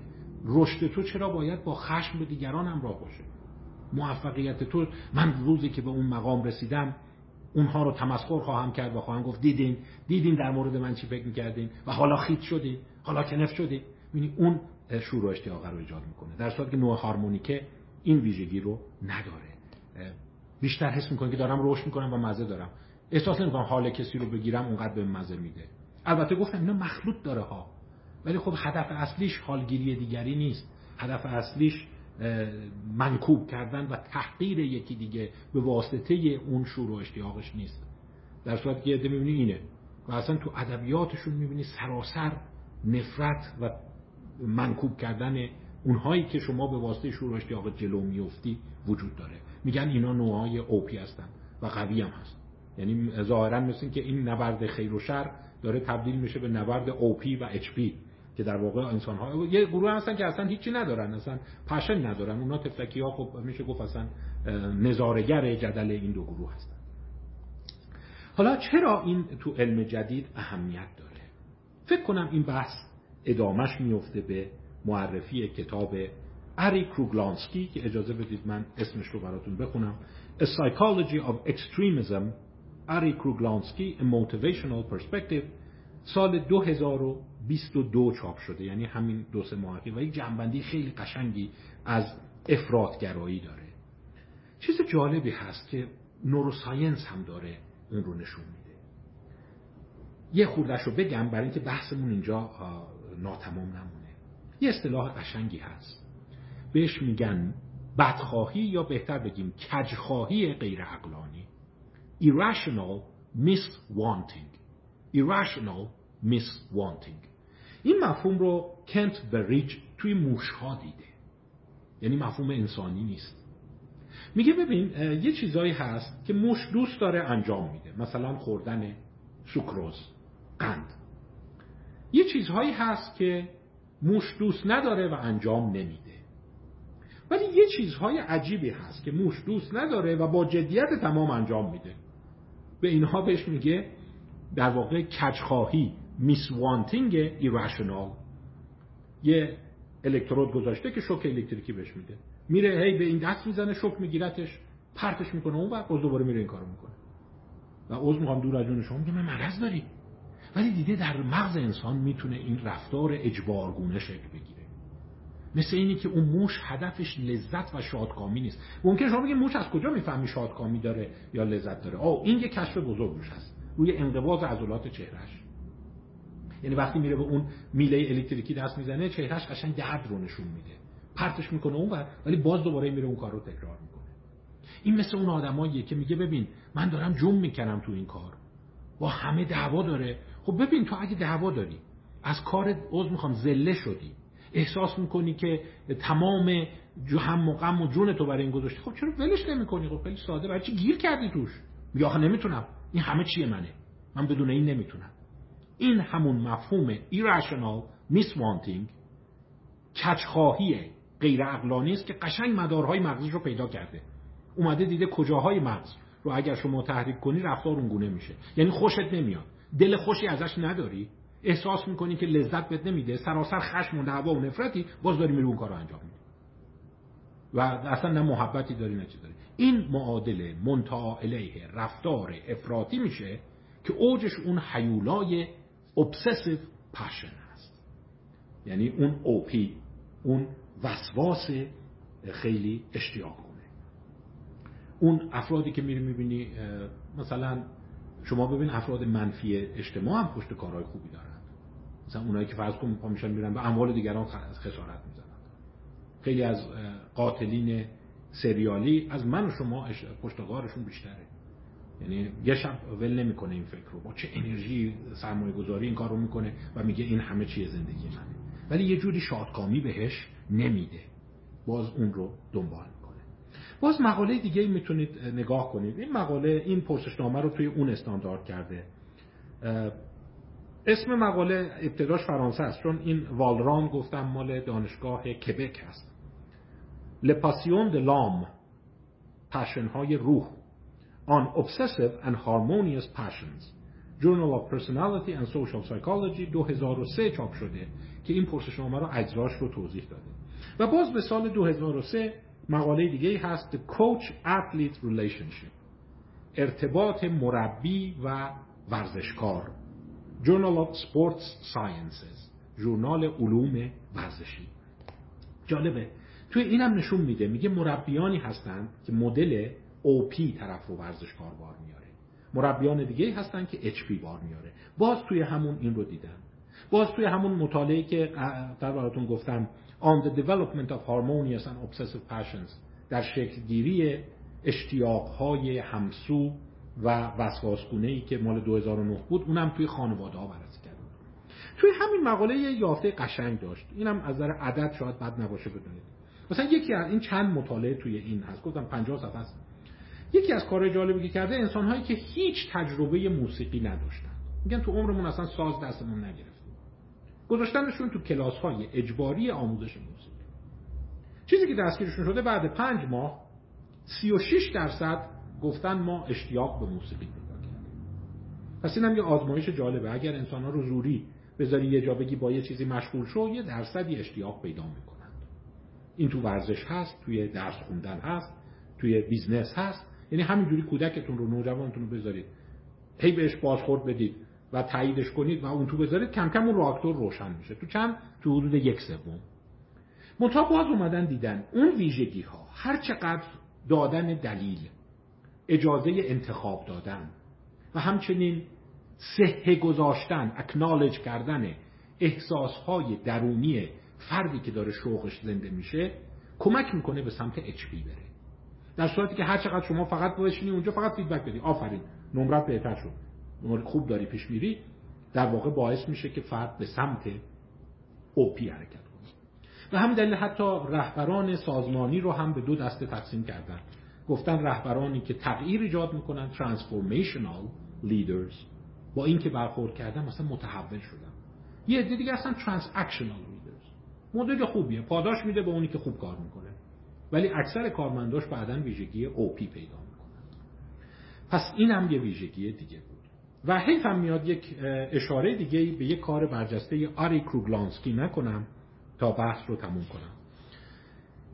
رشد تو چرا باید با خشم به دیگران همراه باشه؟ موفقیت تو من روزی که به اون مقام رسیدم اونها رو تمسخر خواهم کرد و خواهم گفت دیدین دیدین در مورد من چی فکر می‌کردین؟ و حالا خیت شدی حالا کنف شدی یعنی اون شور و اشتیاق رو ایجاد می‌کنه. در صورتی که نوع هارمونیکه این ویژگی رو نداره. بیشتر حس می‌کنه که دارم رشد می‌کنم و مزه دارم. احساس نمی‌کنم حال کسی رو بگیرم اونقدر به مزه میده. البته گفتم اینا مخلوط داره ها. ولی خب هدف اصلیش حالگیری دیگری نیست. هدف اصلیش منکوب کردن و تحقیر یکی دیگه به واسطه اون شور و اشتیاقش نیست. در صورت که می‌بینی اینه. و اصلا تو ادبیاتشون می‌بینی سراسر نفرت و منکوب کردن اونهایی که شما به واسطه شور و اشتیاق جلو میفتی وجود داره. میگن اینا نوعای اوپی هستن و قوی هم هست. یعنی ظاهرا مثل که این نبرد خیر و شر داره تبدیل میشه به نبرد اوپی و اچ پی که در واقع انسان ها یه گروه هستن که اصلا هیچی ندارن اصلا پشن ندارن. اونا تفلکی ها خب میشه گفت اصلا نظارگر جدل این دو گروه هستن. حالا چرا این تو علم جدید اهمیت داره؟ فکر کنم این بحث ادامش میفته به معرفی کتاب اری کروگلانسکی که اجازه بدید من اسمش رو براتون بخونم. A Psychology of Extremism. اری کروگلانسکی A Motivational Perspective. سال 2022 چاپ شده یعنی همین دو سه ماه و یک جنبندی خیلی قشنگی از افرادگرایی داره. چیز جالبی هست که نوروساینس هم داره اون رو نشون میده. یه خوردش رو بگم برای اینکه بحثمون اینجا ناتمام نمونه. یه اصطلاح قشنگی هست. بهش میگن بدخواهی یا بهتر بگیم کجخواهی غیر عقلانی irrational miswanting. Irrational miswanting. این مفهوم رو کنت بریج توی موشها دیده. یعنی مفهوم انسانی نیست. میگه ببین یه چیزایی هست که موش دوست داره انجام میده. مثلا خوردن سوکروز قند. یه چیزهایی هست که موش دوست نداره و انجام نمیده. ولی یه چیزهای عجیبی هست که موش دوست نداره و با جدیت تمام انجام میده. به اینها بهش میگه در واقع کجخواهی miswanting irrational یه الکترود گذاشته که شوک الکتریکی بهش میده. میره هی به این دست می‌زنه شوک میگیرتش پرتش می‌کنه اون وقت دوباره میره این کارو می‌کنه. و عذر می‌خوام دور از جون شما میگه مگه مرض داری ولی دیده در مغز انسان می‌تونه این رفتار اجبارگونه شکل بگیره. مثل اینی که اون موش هدفش لذت و شادکامی نیست. ممکنه شما بگید موش از کجا می‌فهمی شادکامی داره یا لذت داره؟ آه این یه کشف بزرگ روش هست. روی انقباض عضلات چهرهش یعنی وقتی میره به اون میله الکتریکی دست می‌زنه چهرهش قشنگ درد رو نشون میده. پرتش می‌کنه اون ولی باز دوباره میره اون کار رو تکرار می‌کنه. این مثل اون آدماییه که میگه ببین من دارم جم می‌کنم تو این کار. با همه دعوا داره. خب ببین تو اگه دعوا داری از کار عضو می‌خوام زله شدی. احساس می‌کنی که تمام جو هم و غم و جون تو برای این گذاشتی. خب چرا ولش نمی‌کنی؟ خب خیلی ساده. برای چی گیر کردی توش؟ یا نمی‌تونم. این همه چیه منه؟ من بدون این نمی‌تونم. این همون مفهوم irrational miswanting کچخواهی غیر اقلانی است که قشنگ مدارهای مغزش رو پیدا کرده. اومده دیده کجاهای مغز رو اگر شما تحریک کنی رفتار اونگونه میشه. یعنی خوشت نمیاد. دل خوشی ازش نداری؟ احساس می‌کنی که لذت بهت نمیده سراسر خشم و دعوا و نفرتی باز داری میری اون کار رو انجام میدی. و اصلا نه محبتی داری نه چی داری. این معادله منتها علیه رفتار افراطی میشه که اوجش اون حیولای obsessive passion هست یعنی اون اوپی اون وسواس خیلی اشتیاق کنه. اون افرادی که میری می‌بینی مثلا شما ببین افراد منفی اجتماع هم پشت کارهای خوبی دارن. مثلا اونایی که فرض کن میشن میرن به اموال دیگران خسارت می‌زنن. خیلی از قاتلین سریالی از من و شما پشتکارشون بیشتره. یعنی یه شب ول نمی‌کنه این فکر رو. با چه انرژی سرمایه گذاری این کار رو می‌کنه و میگه این همه چیه زندگی منه. ولی یه جوری شادکامی بهش نمیده. باز اون رو دنبال باز مقاله دیگه می‌تونید نگاه کنید. این مقاله این پرسشنامه رو توی اون استاندارد کرده. اسم مقاله ابتداش فرانسه است چون این والران گفتم مال دانشگاه کبک هست. لپاسیون د لام پشن روح. On obsessive and harmonious passions Journal of Personality and Social Psychology 2003 چاپ شده که این پرسشنامه رو اجراش رو توضیح داده. و باز به سال 2003 مقاله دیگه هست The Coach Athlete Relationship ارتباط مربی و ورزشکار Journal of Sports Sciences ژورنال علوم ورزشی. جالبه. توی اینم نشون میده میگه مربیانی هستند که مدل OP طرف رو ورزشکار بار میاره. مربیان دیگه هستن که HP بار میاره. باز توی همون این رو دیدن باز توی همون مطالعه که در براتون گفتم On the development of harmonious and obsessive passions در شکل گیری اشتیاقهای همسو و وسواسگونه ای که مال 2009 بود اونم توی خانواده ها بررسی کرد توی همین مقاله یه یافته قشنگ داشت. اینم از نظر عدد شاید بد نباشه بدونید. مثلا یکی از این چند مطالعه توی این هست. گفتم 50 صفحه است. یکی از کارهای جالبی که کرده انسان هایی که هیچ تجربه موسیقی نداشتن. میگن تو عمرمون اصلا ساز دستمون نگرفتیم گذاشتنشون تو کلاس های اجباری آموزش موسیقی. چیزی که دستگیرشون شده بعد پنج ماه 36 درصد گفتن ما اشتیاق به موسیقی پیدا کردیم. پس اینم یه آزمایش جالبه. اگر انسان ها رو زوری بذاری یه جا بگی با یه چیزی مشغول شو یه درصدی اشتیاق پیدا می‌کنند. این تو ورزش هست توی درس خوندن هست توی business هست. یعنی همینجوری کودکتون رو نوجوانتون رو بذارید. هی بهش بازخورد بدید. و تاییدش کنید و اون تو بذارید کم کم اون راکتور روشن میشه. تو چند؟ تو حدود یک سوم. منتها باز اومدن دیدن اون ویژگی ها هر چقدر دادن دلیل اجازه انتخاب دادن و همچنین صحه گذاشتن اکنالج کردن احساسهای درونی فردی که داره شوقش زنده میشه کمک می‌کنه به سمت اچ بره. در صورتی که هر چقدر شما فقط بشینی اونجا فقط فیدبک بدی. آفرین. نمرت بهتر شد. نمره خوب داری پیش میری در واقع باعث میشه که فرد به سمت اوپی حرکت کنه. و همین دلیل حتی رهبران سازمانی رو هم به دو دسته تقسیم کردن. گفتن رهبرانی که تغییر ایجاد می‌کنن transformational leaders با اینکه برخورد کردن مثلا متحول شدن. یه عده دیگه اصلا transactional leaders. مدل خوبیه. پاداش میده به اونی که خوب کار می‌کنه. ولی اکثر کارمنداش بعدا ویژگی اوپی پیدا می‌کنن. پس این هم یه ویژگی دیگه. و حیف هم میاد یک اشاره دیگه به یک کار برجسته آری کروگلانسکی نکنم تا بحث رو تموم کنم.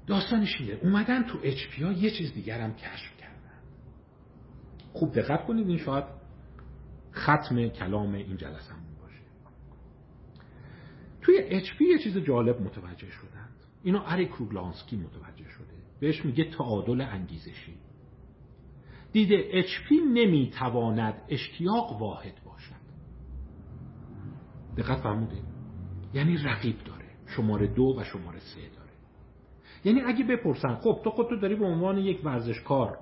داستانش اینه اومدن تو اچ پی یه چیز دیگر هم کشف کردن. خوب دقت کنید این شاید ختم کلام این جلسه توی HP یه چیز جالب متوجه شدند اینو اری کروگلانسکی متوجه شده. بهش میگه تعادل انگیزشی. دیده HP نمی‌تواند اشتیاق واحد باشد. دقت فرموده یعنی رقیب داره. شماره دو و شماره سه داره. یعنی اگه بپرسن خب تو خودتو داری به عنوان یک ورزشکار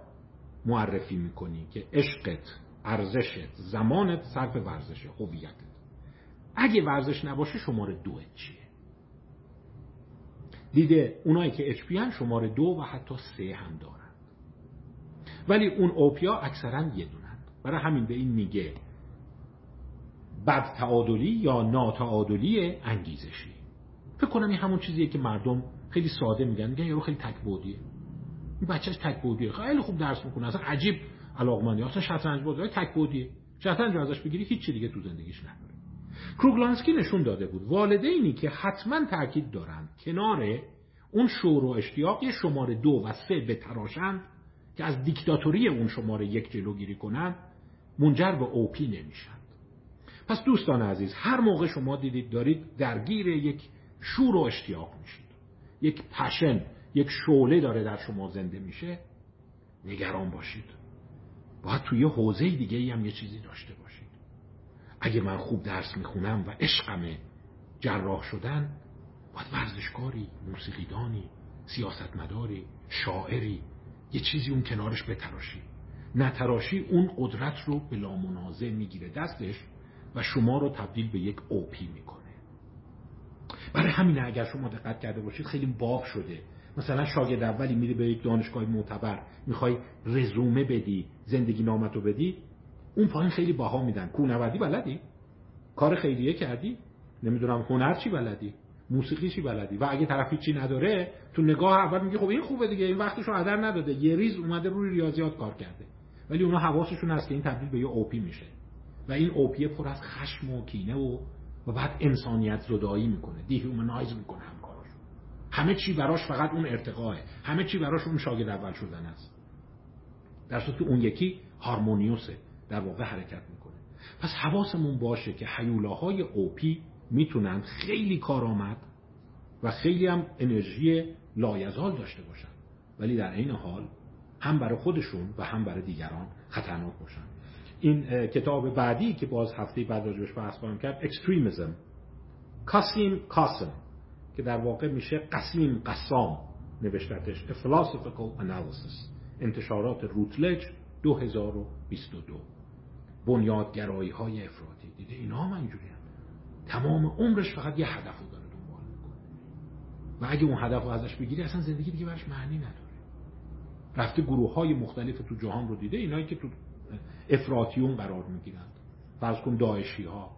معرفی می‌کنی که عشقت ارزشت زمانت صرف ورزشه هویتت. اگه ورزش نباشه شماره دوت چیه؟ دیده اونایی که اچ شماره دو و حتی سه هم دارن. ولی اون اوپیا اکثرا یه دونن. برای همین به این میگه بد تعادلی یا ناتعادلی انگیزشی. فکر کنم این همون چیزیه که مردم خیلی ساده میگن. میگن یارو خیلی تکبودیه. این بچهش تکبودیه. خیلی خوب درس می‌کنه اصلا عجیب علاقمندی. اصلا شطرنج بازی تکبودیه. شطرنج ازش بگیری هیچ دیگه تو زندگیش نداره. کروگلانسکی نشون داده بود. والدینی که حتما تاکید دارند کنار اون شور و اشتیاق شماره دو و سه بتراشند که از دیکتاتوری اون شماره یک جلوگیری کنند منجر به اوپی نمیشند پس دوستان عزیز هر موقع شما دیدید دارید درگیر یک شور و اشتیاق میشید. یک پشن یک شعله داره در شما زنده میشه نگران باشید. باید توی حوزه دیگه هم یه چیزی داشته باشید. اگه من خوب درس می‌خونم و عشقم جراح شدن باید ورزشکاری موسیقیدانی سیاستمداری شاعری یه چیزی اون کنارش بتراشی. نتراشی اون قدرت رو بلا منازع می‌گیره دستش و شما رو تبدیل به یک اوپی می‌کنه. برای همینه اگر شما دقت کرده باشید خیلی باف شده. مثلا شاگرد اولی میری به یک دانشگاه معتبر می‌خوای رزومه بدی زندگی نامتو بدی اون پایین خیلی باها میدن. کوهنوردی بلدی؟ کار خیریه کردی؟ نمی‌دونم هنر چی بلدی؟ موسیقی چی بلدی؟ و اگه طرفی چی نداره تو نگاه اول میگه خب این خوبه دیگه این وقتشو هدر نداده. یه ریز اومده روی ریاضیات کار کرده. ولی اونا حواسشون هست که این تبدیل به یه OP میشه. و این OP پر از خشم و کینه و و بعد انسانیت زدایی می‌کنه. dehumanize می‌کنه همکاراش همه چی براش فقط اون ارتقاه همه چی براش اون شاگرد اول شدن است در صورتی اون یکی harmonious ه. در واقع حرکت می‌کنه. پس حواسمون باشه که هیولاهای OP می‌تونن خیلی کارآمد و خیلی هم انرژی لایزال داشته باشن. ولی در این حال هم برای خودشون و هم برای دیگران خطرناک باشن. این کتاب بعدی که باز هفته بعد راجبش بحث خواهم کرد extremism chasm chasm که در واقع میشه chasm chasm نوشتتش. A Philosophical Analysis. انتشارات روتلج 2022 بنیادگرایی های افراطی. دیده اینا هم اینجوری. تمام عمرش فقط یه هدف رو داره دنبال می‌کنه. و اگه اون هدف رو ازش بگیری اصلا زندگی دیگه برش معنی نداره. رفته گروه های مختلف تو جهان رو دیده اینایی که تو افراتیون قرار می‌گیرند فرض کن داعشی ها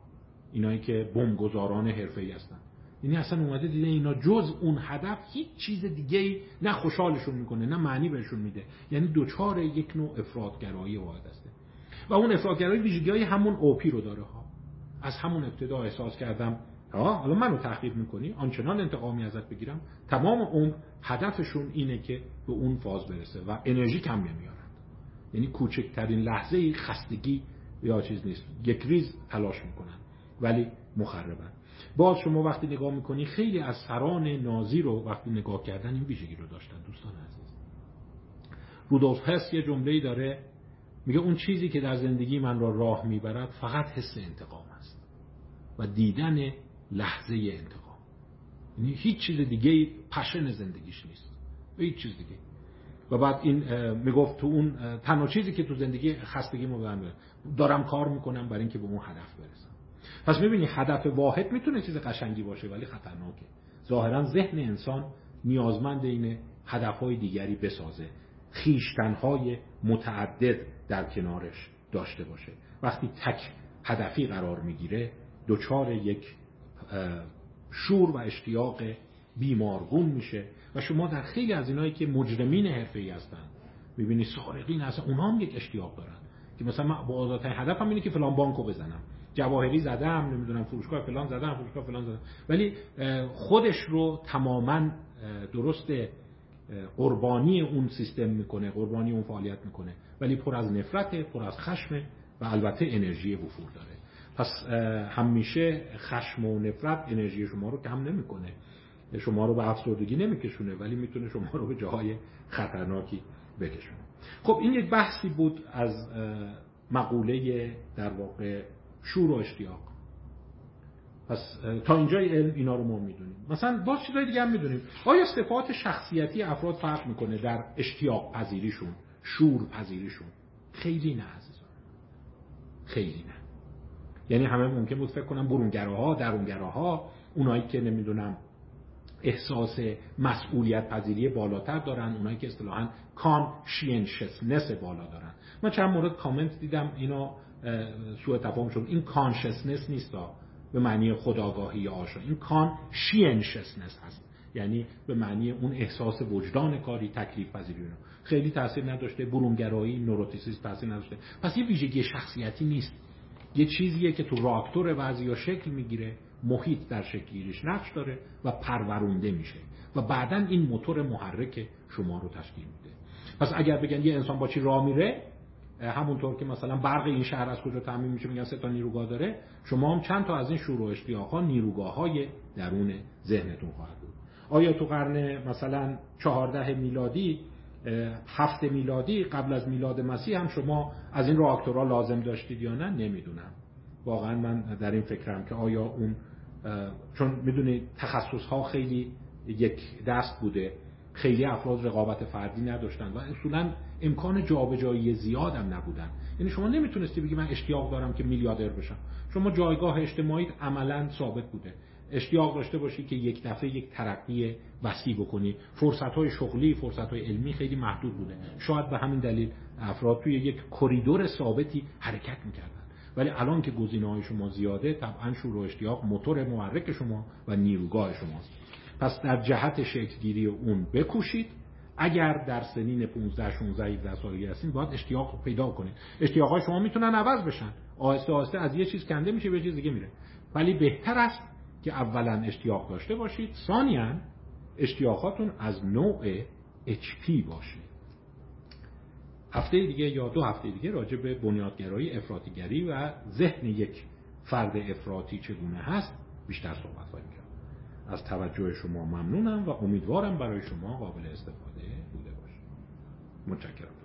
اینایی که بمبگذاران حرفه‌ای هستن. یعنی اصلا اومده دیده اینا جز اون هدف هیچ چیز دیگه نه خوشحالشون می‌کنه نه معنی بهشون میده. یعنی دوچار یک نوع افرادگرایی واحد هسته. و اون افرادگرایی ویژگی های همون اوپی رو داره از همون ابتدا احساس کردم ها حالا منو تحقیر می‌کنی؟ آنچنان انتقامی ازت بگیرم. تمام اون هدفشون اینه که به اون فاز برسه و انرژی کم نمیارن یعنی کوچکترین لحظه خستگی یا چیز نیست. یک ریز تلاش می‌کنن ولی مخربن. باز شما وقتی نگاه می‌کنی خیلی از سران نازی رو وقتی نگاه کردن این ویژگی رو داشتن. دوستان عزیز. رودولف هست یه جمله داره میگه اون چیزی که در زندگی من را راه می‌برد فقط حس انتقام و دیدن لحظه انتقام. یعنی هیچ چیز دیگه پشن زندگیش نیست. هیچ چیز دیگه. و بعد این می‌گفت تو اون تنها چیزی که تو زندگی خستگی مو دارم کار می‌کنم برای اینکه به اون هدف برسم. پس می‌بینی هدف واحد می‌تونه چیز قشنگی باشه ولی خطرناکه. ظاهرا ذهن انسان نیازمند این هدفهای دیگری بسازه. خیشتنهای متعدد در کنارش داشته باشه. وقتی تک هدفی قرار می‌گیره دچار یک شور و اشتیاق بیمارگون میشه. و شما در خیلی از اینایی که مجرمین ای هستن می‌بینی سارقین اصلا اونها هم یک اشتیاق دارن. که مثلا من با آزادترین هدفم اینه که فلان بانکو بزنم. جواهری زدم نمی‌دونم فروشگاه فلان زدم فروشگاه فلان زدم. ولی خودش رو تماما درست قربانی اون سیستم می‌کنه قربانی اون فعالیت می‌کنه. ولی پر از نفرت پر از خشم و البته انرژی وفور داره. پس همیشه خشم و نفرت انرژی شما رو کم نمی‌کنه. شما رو به افسردگی نمیکشونه ولی می‌تونه شما رو به جاهای خطرناکی بکشونه. خب این یک بحثی بود از مقوله در واقع شور و اشتیاق. پس تا اینجای علم اینا رو ما می‌دونیم. مثلا باز چیزای دیگه هم می‌دونیم. آیا صفات شخصیتی افراد فرق می‌کنه در اشتیاق پذیریشون شور پذیریشون؟ خیلی نه عزیزان. خیلی نه. یعنی همه ممکن بود فکر کنم برونگراها درونگراها اونایی که نمی‌دونم احساس مسئولیت پذیری بالاتر دارن اونایی که اصطلاحا conscientiousness بالا دارن. من چند مورد کامنت دیدم اینا سوء تفاهم شد. این consciousness نیست به معنی خودآگاهی یا آشنا. این conscientiousness هست. یعنی به معنی اون احساس وجدان کاری تکلیف پذیری خیلی تاثیر نداشته برونگرایی neuroticism تاثیر نداشته. پس یه ویژگی شخصیتی نیست. یه چیزیه که تو راکتور بعضی شکل می‌گیره محیط در شکل گیریش نقش داره و پرورونده میشه و بعدا این موتور محرک شما رو تشکیل میده. پس اگر بگن یه انسان با چی راه میره همونطور که مثلا برق این شهر از کجا تعمین میشه میگن سه تا نیروگاه داره شما هم چند تا از این شروع اشتیاق ها نیروگاه های درون ذهنتون خواهد بود. آیا تو قرن مثلا چهارده میلادی هفت میلادی قبل از میلاد مسیح هم شما از این راکتورها لازم داشتید یا نه؟ نمی‌دونم. واقعا من در این فکرم که آیا اون چون می‌دونید تخصص ها خیلی یک دست بوده. خیلی افراد رقابت فردی نداشتن و اصولا امکان جابجایی زیاد هم نبودن. یعنی شما نمی‌تونستی بگی من اشتیاق دارم که میلیاردر بشم. شما جایگاه اجتماعی عملا ثابت بوده. اشتیاق داشته باشی که یک دفعه یک ترقی وسیع بکنی. فرصت های شغلی فرصت های علمی خیلی محدود بوده. شاید به همین دلیل افراد توی یک کریدور ثابتی حرکت می‌کردن. ولی الان که گزینه های شما زیاده طبعا شور و اشتیاق موتور محرک شما و نیروگاه شماست. پس در جهت شکلگیری اون بکوشید. اگر در سنین 15 16 17 سالگی هستین باید اشتیاق پیدا کنید. اشتیاق های شما می‌تونن عوض بشن. آهسته آهسته از یه چیز کنده میشه به چیز دیگه میره. ولی بهتر است که اولا اشتیاق داشته باشید. ثانیا اشتیاقاتون از نوع HP باشه. هفته دیگه یا دو هفته دیگه راجع به بنیادگرایی افراطیگری و ذهن یک فرد افراطی چگونه هست بیشتر صحبت خواهیم کرد. از توجه شما ممنونم و امیدوارم برای شما قابل استفاده بوده باشه. متشکرم.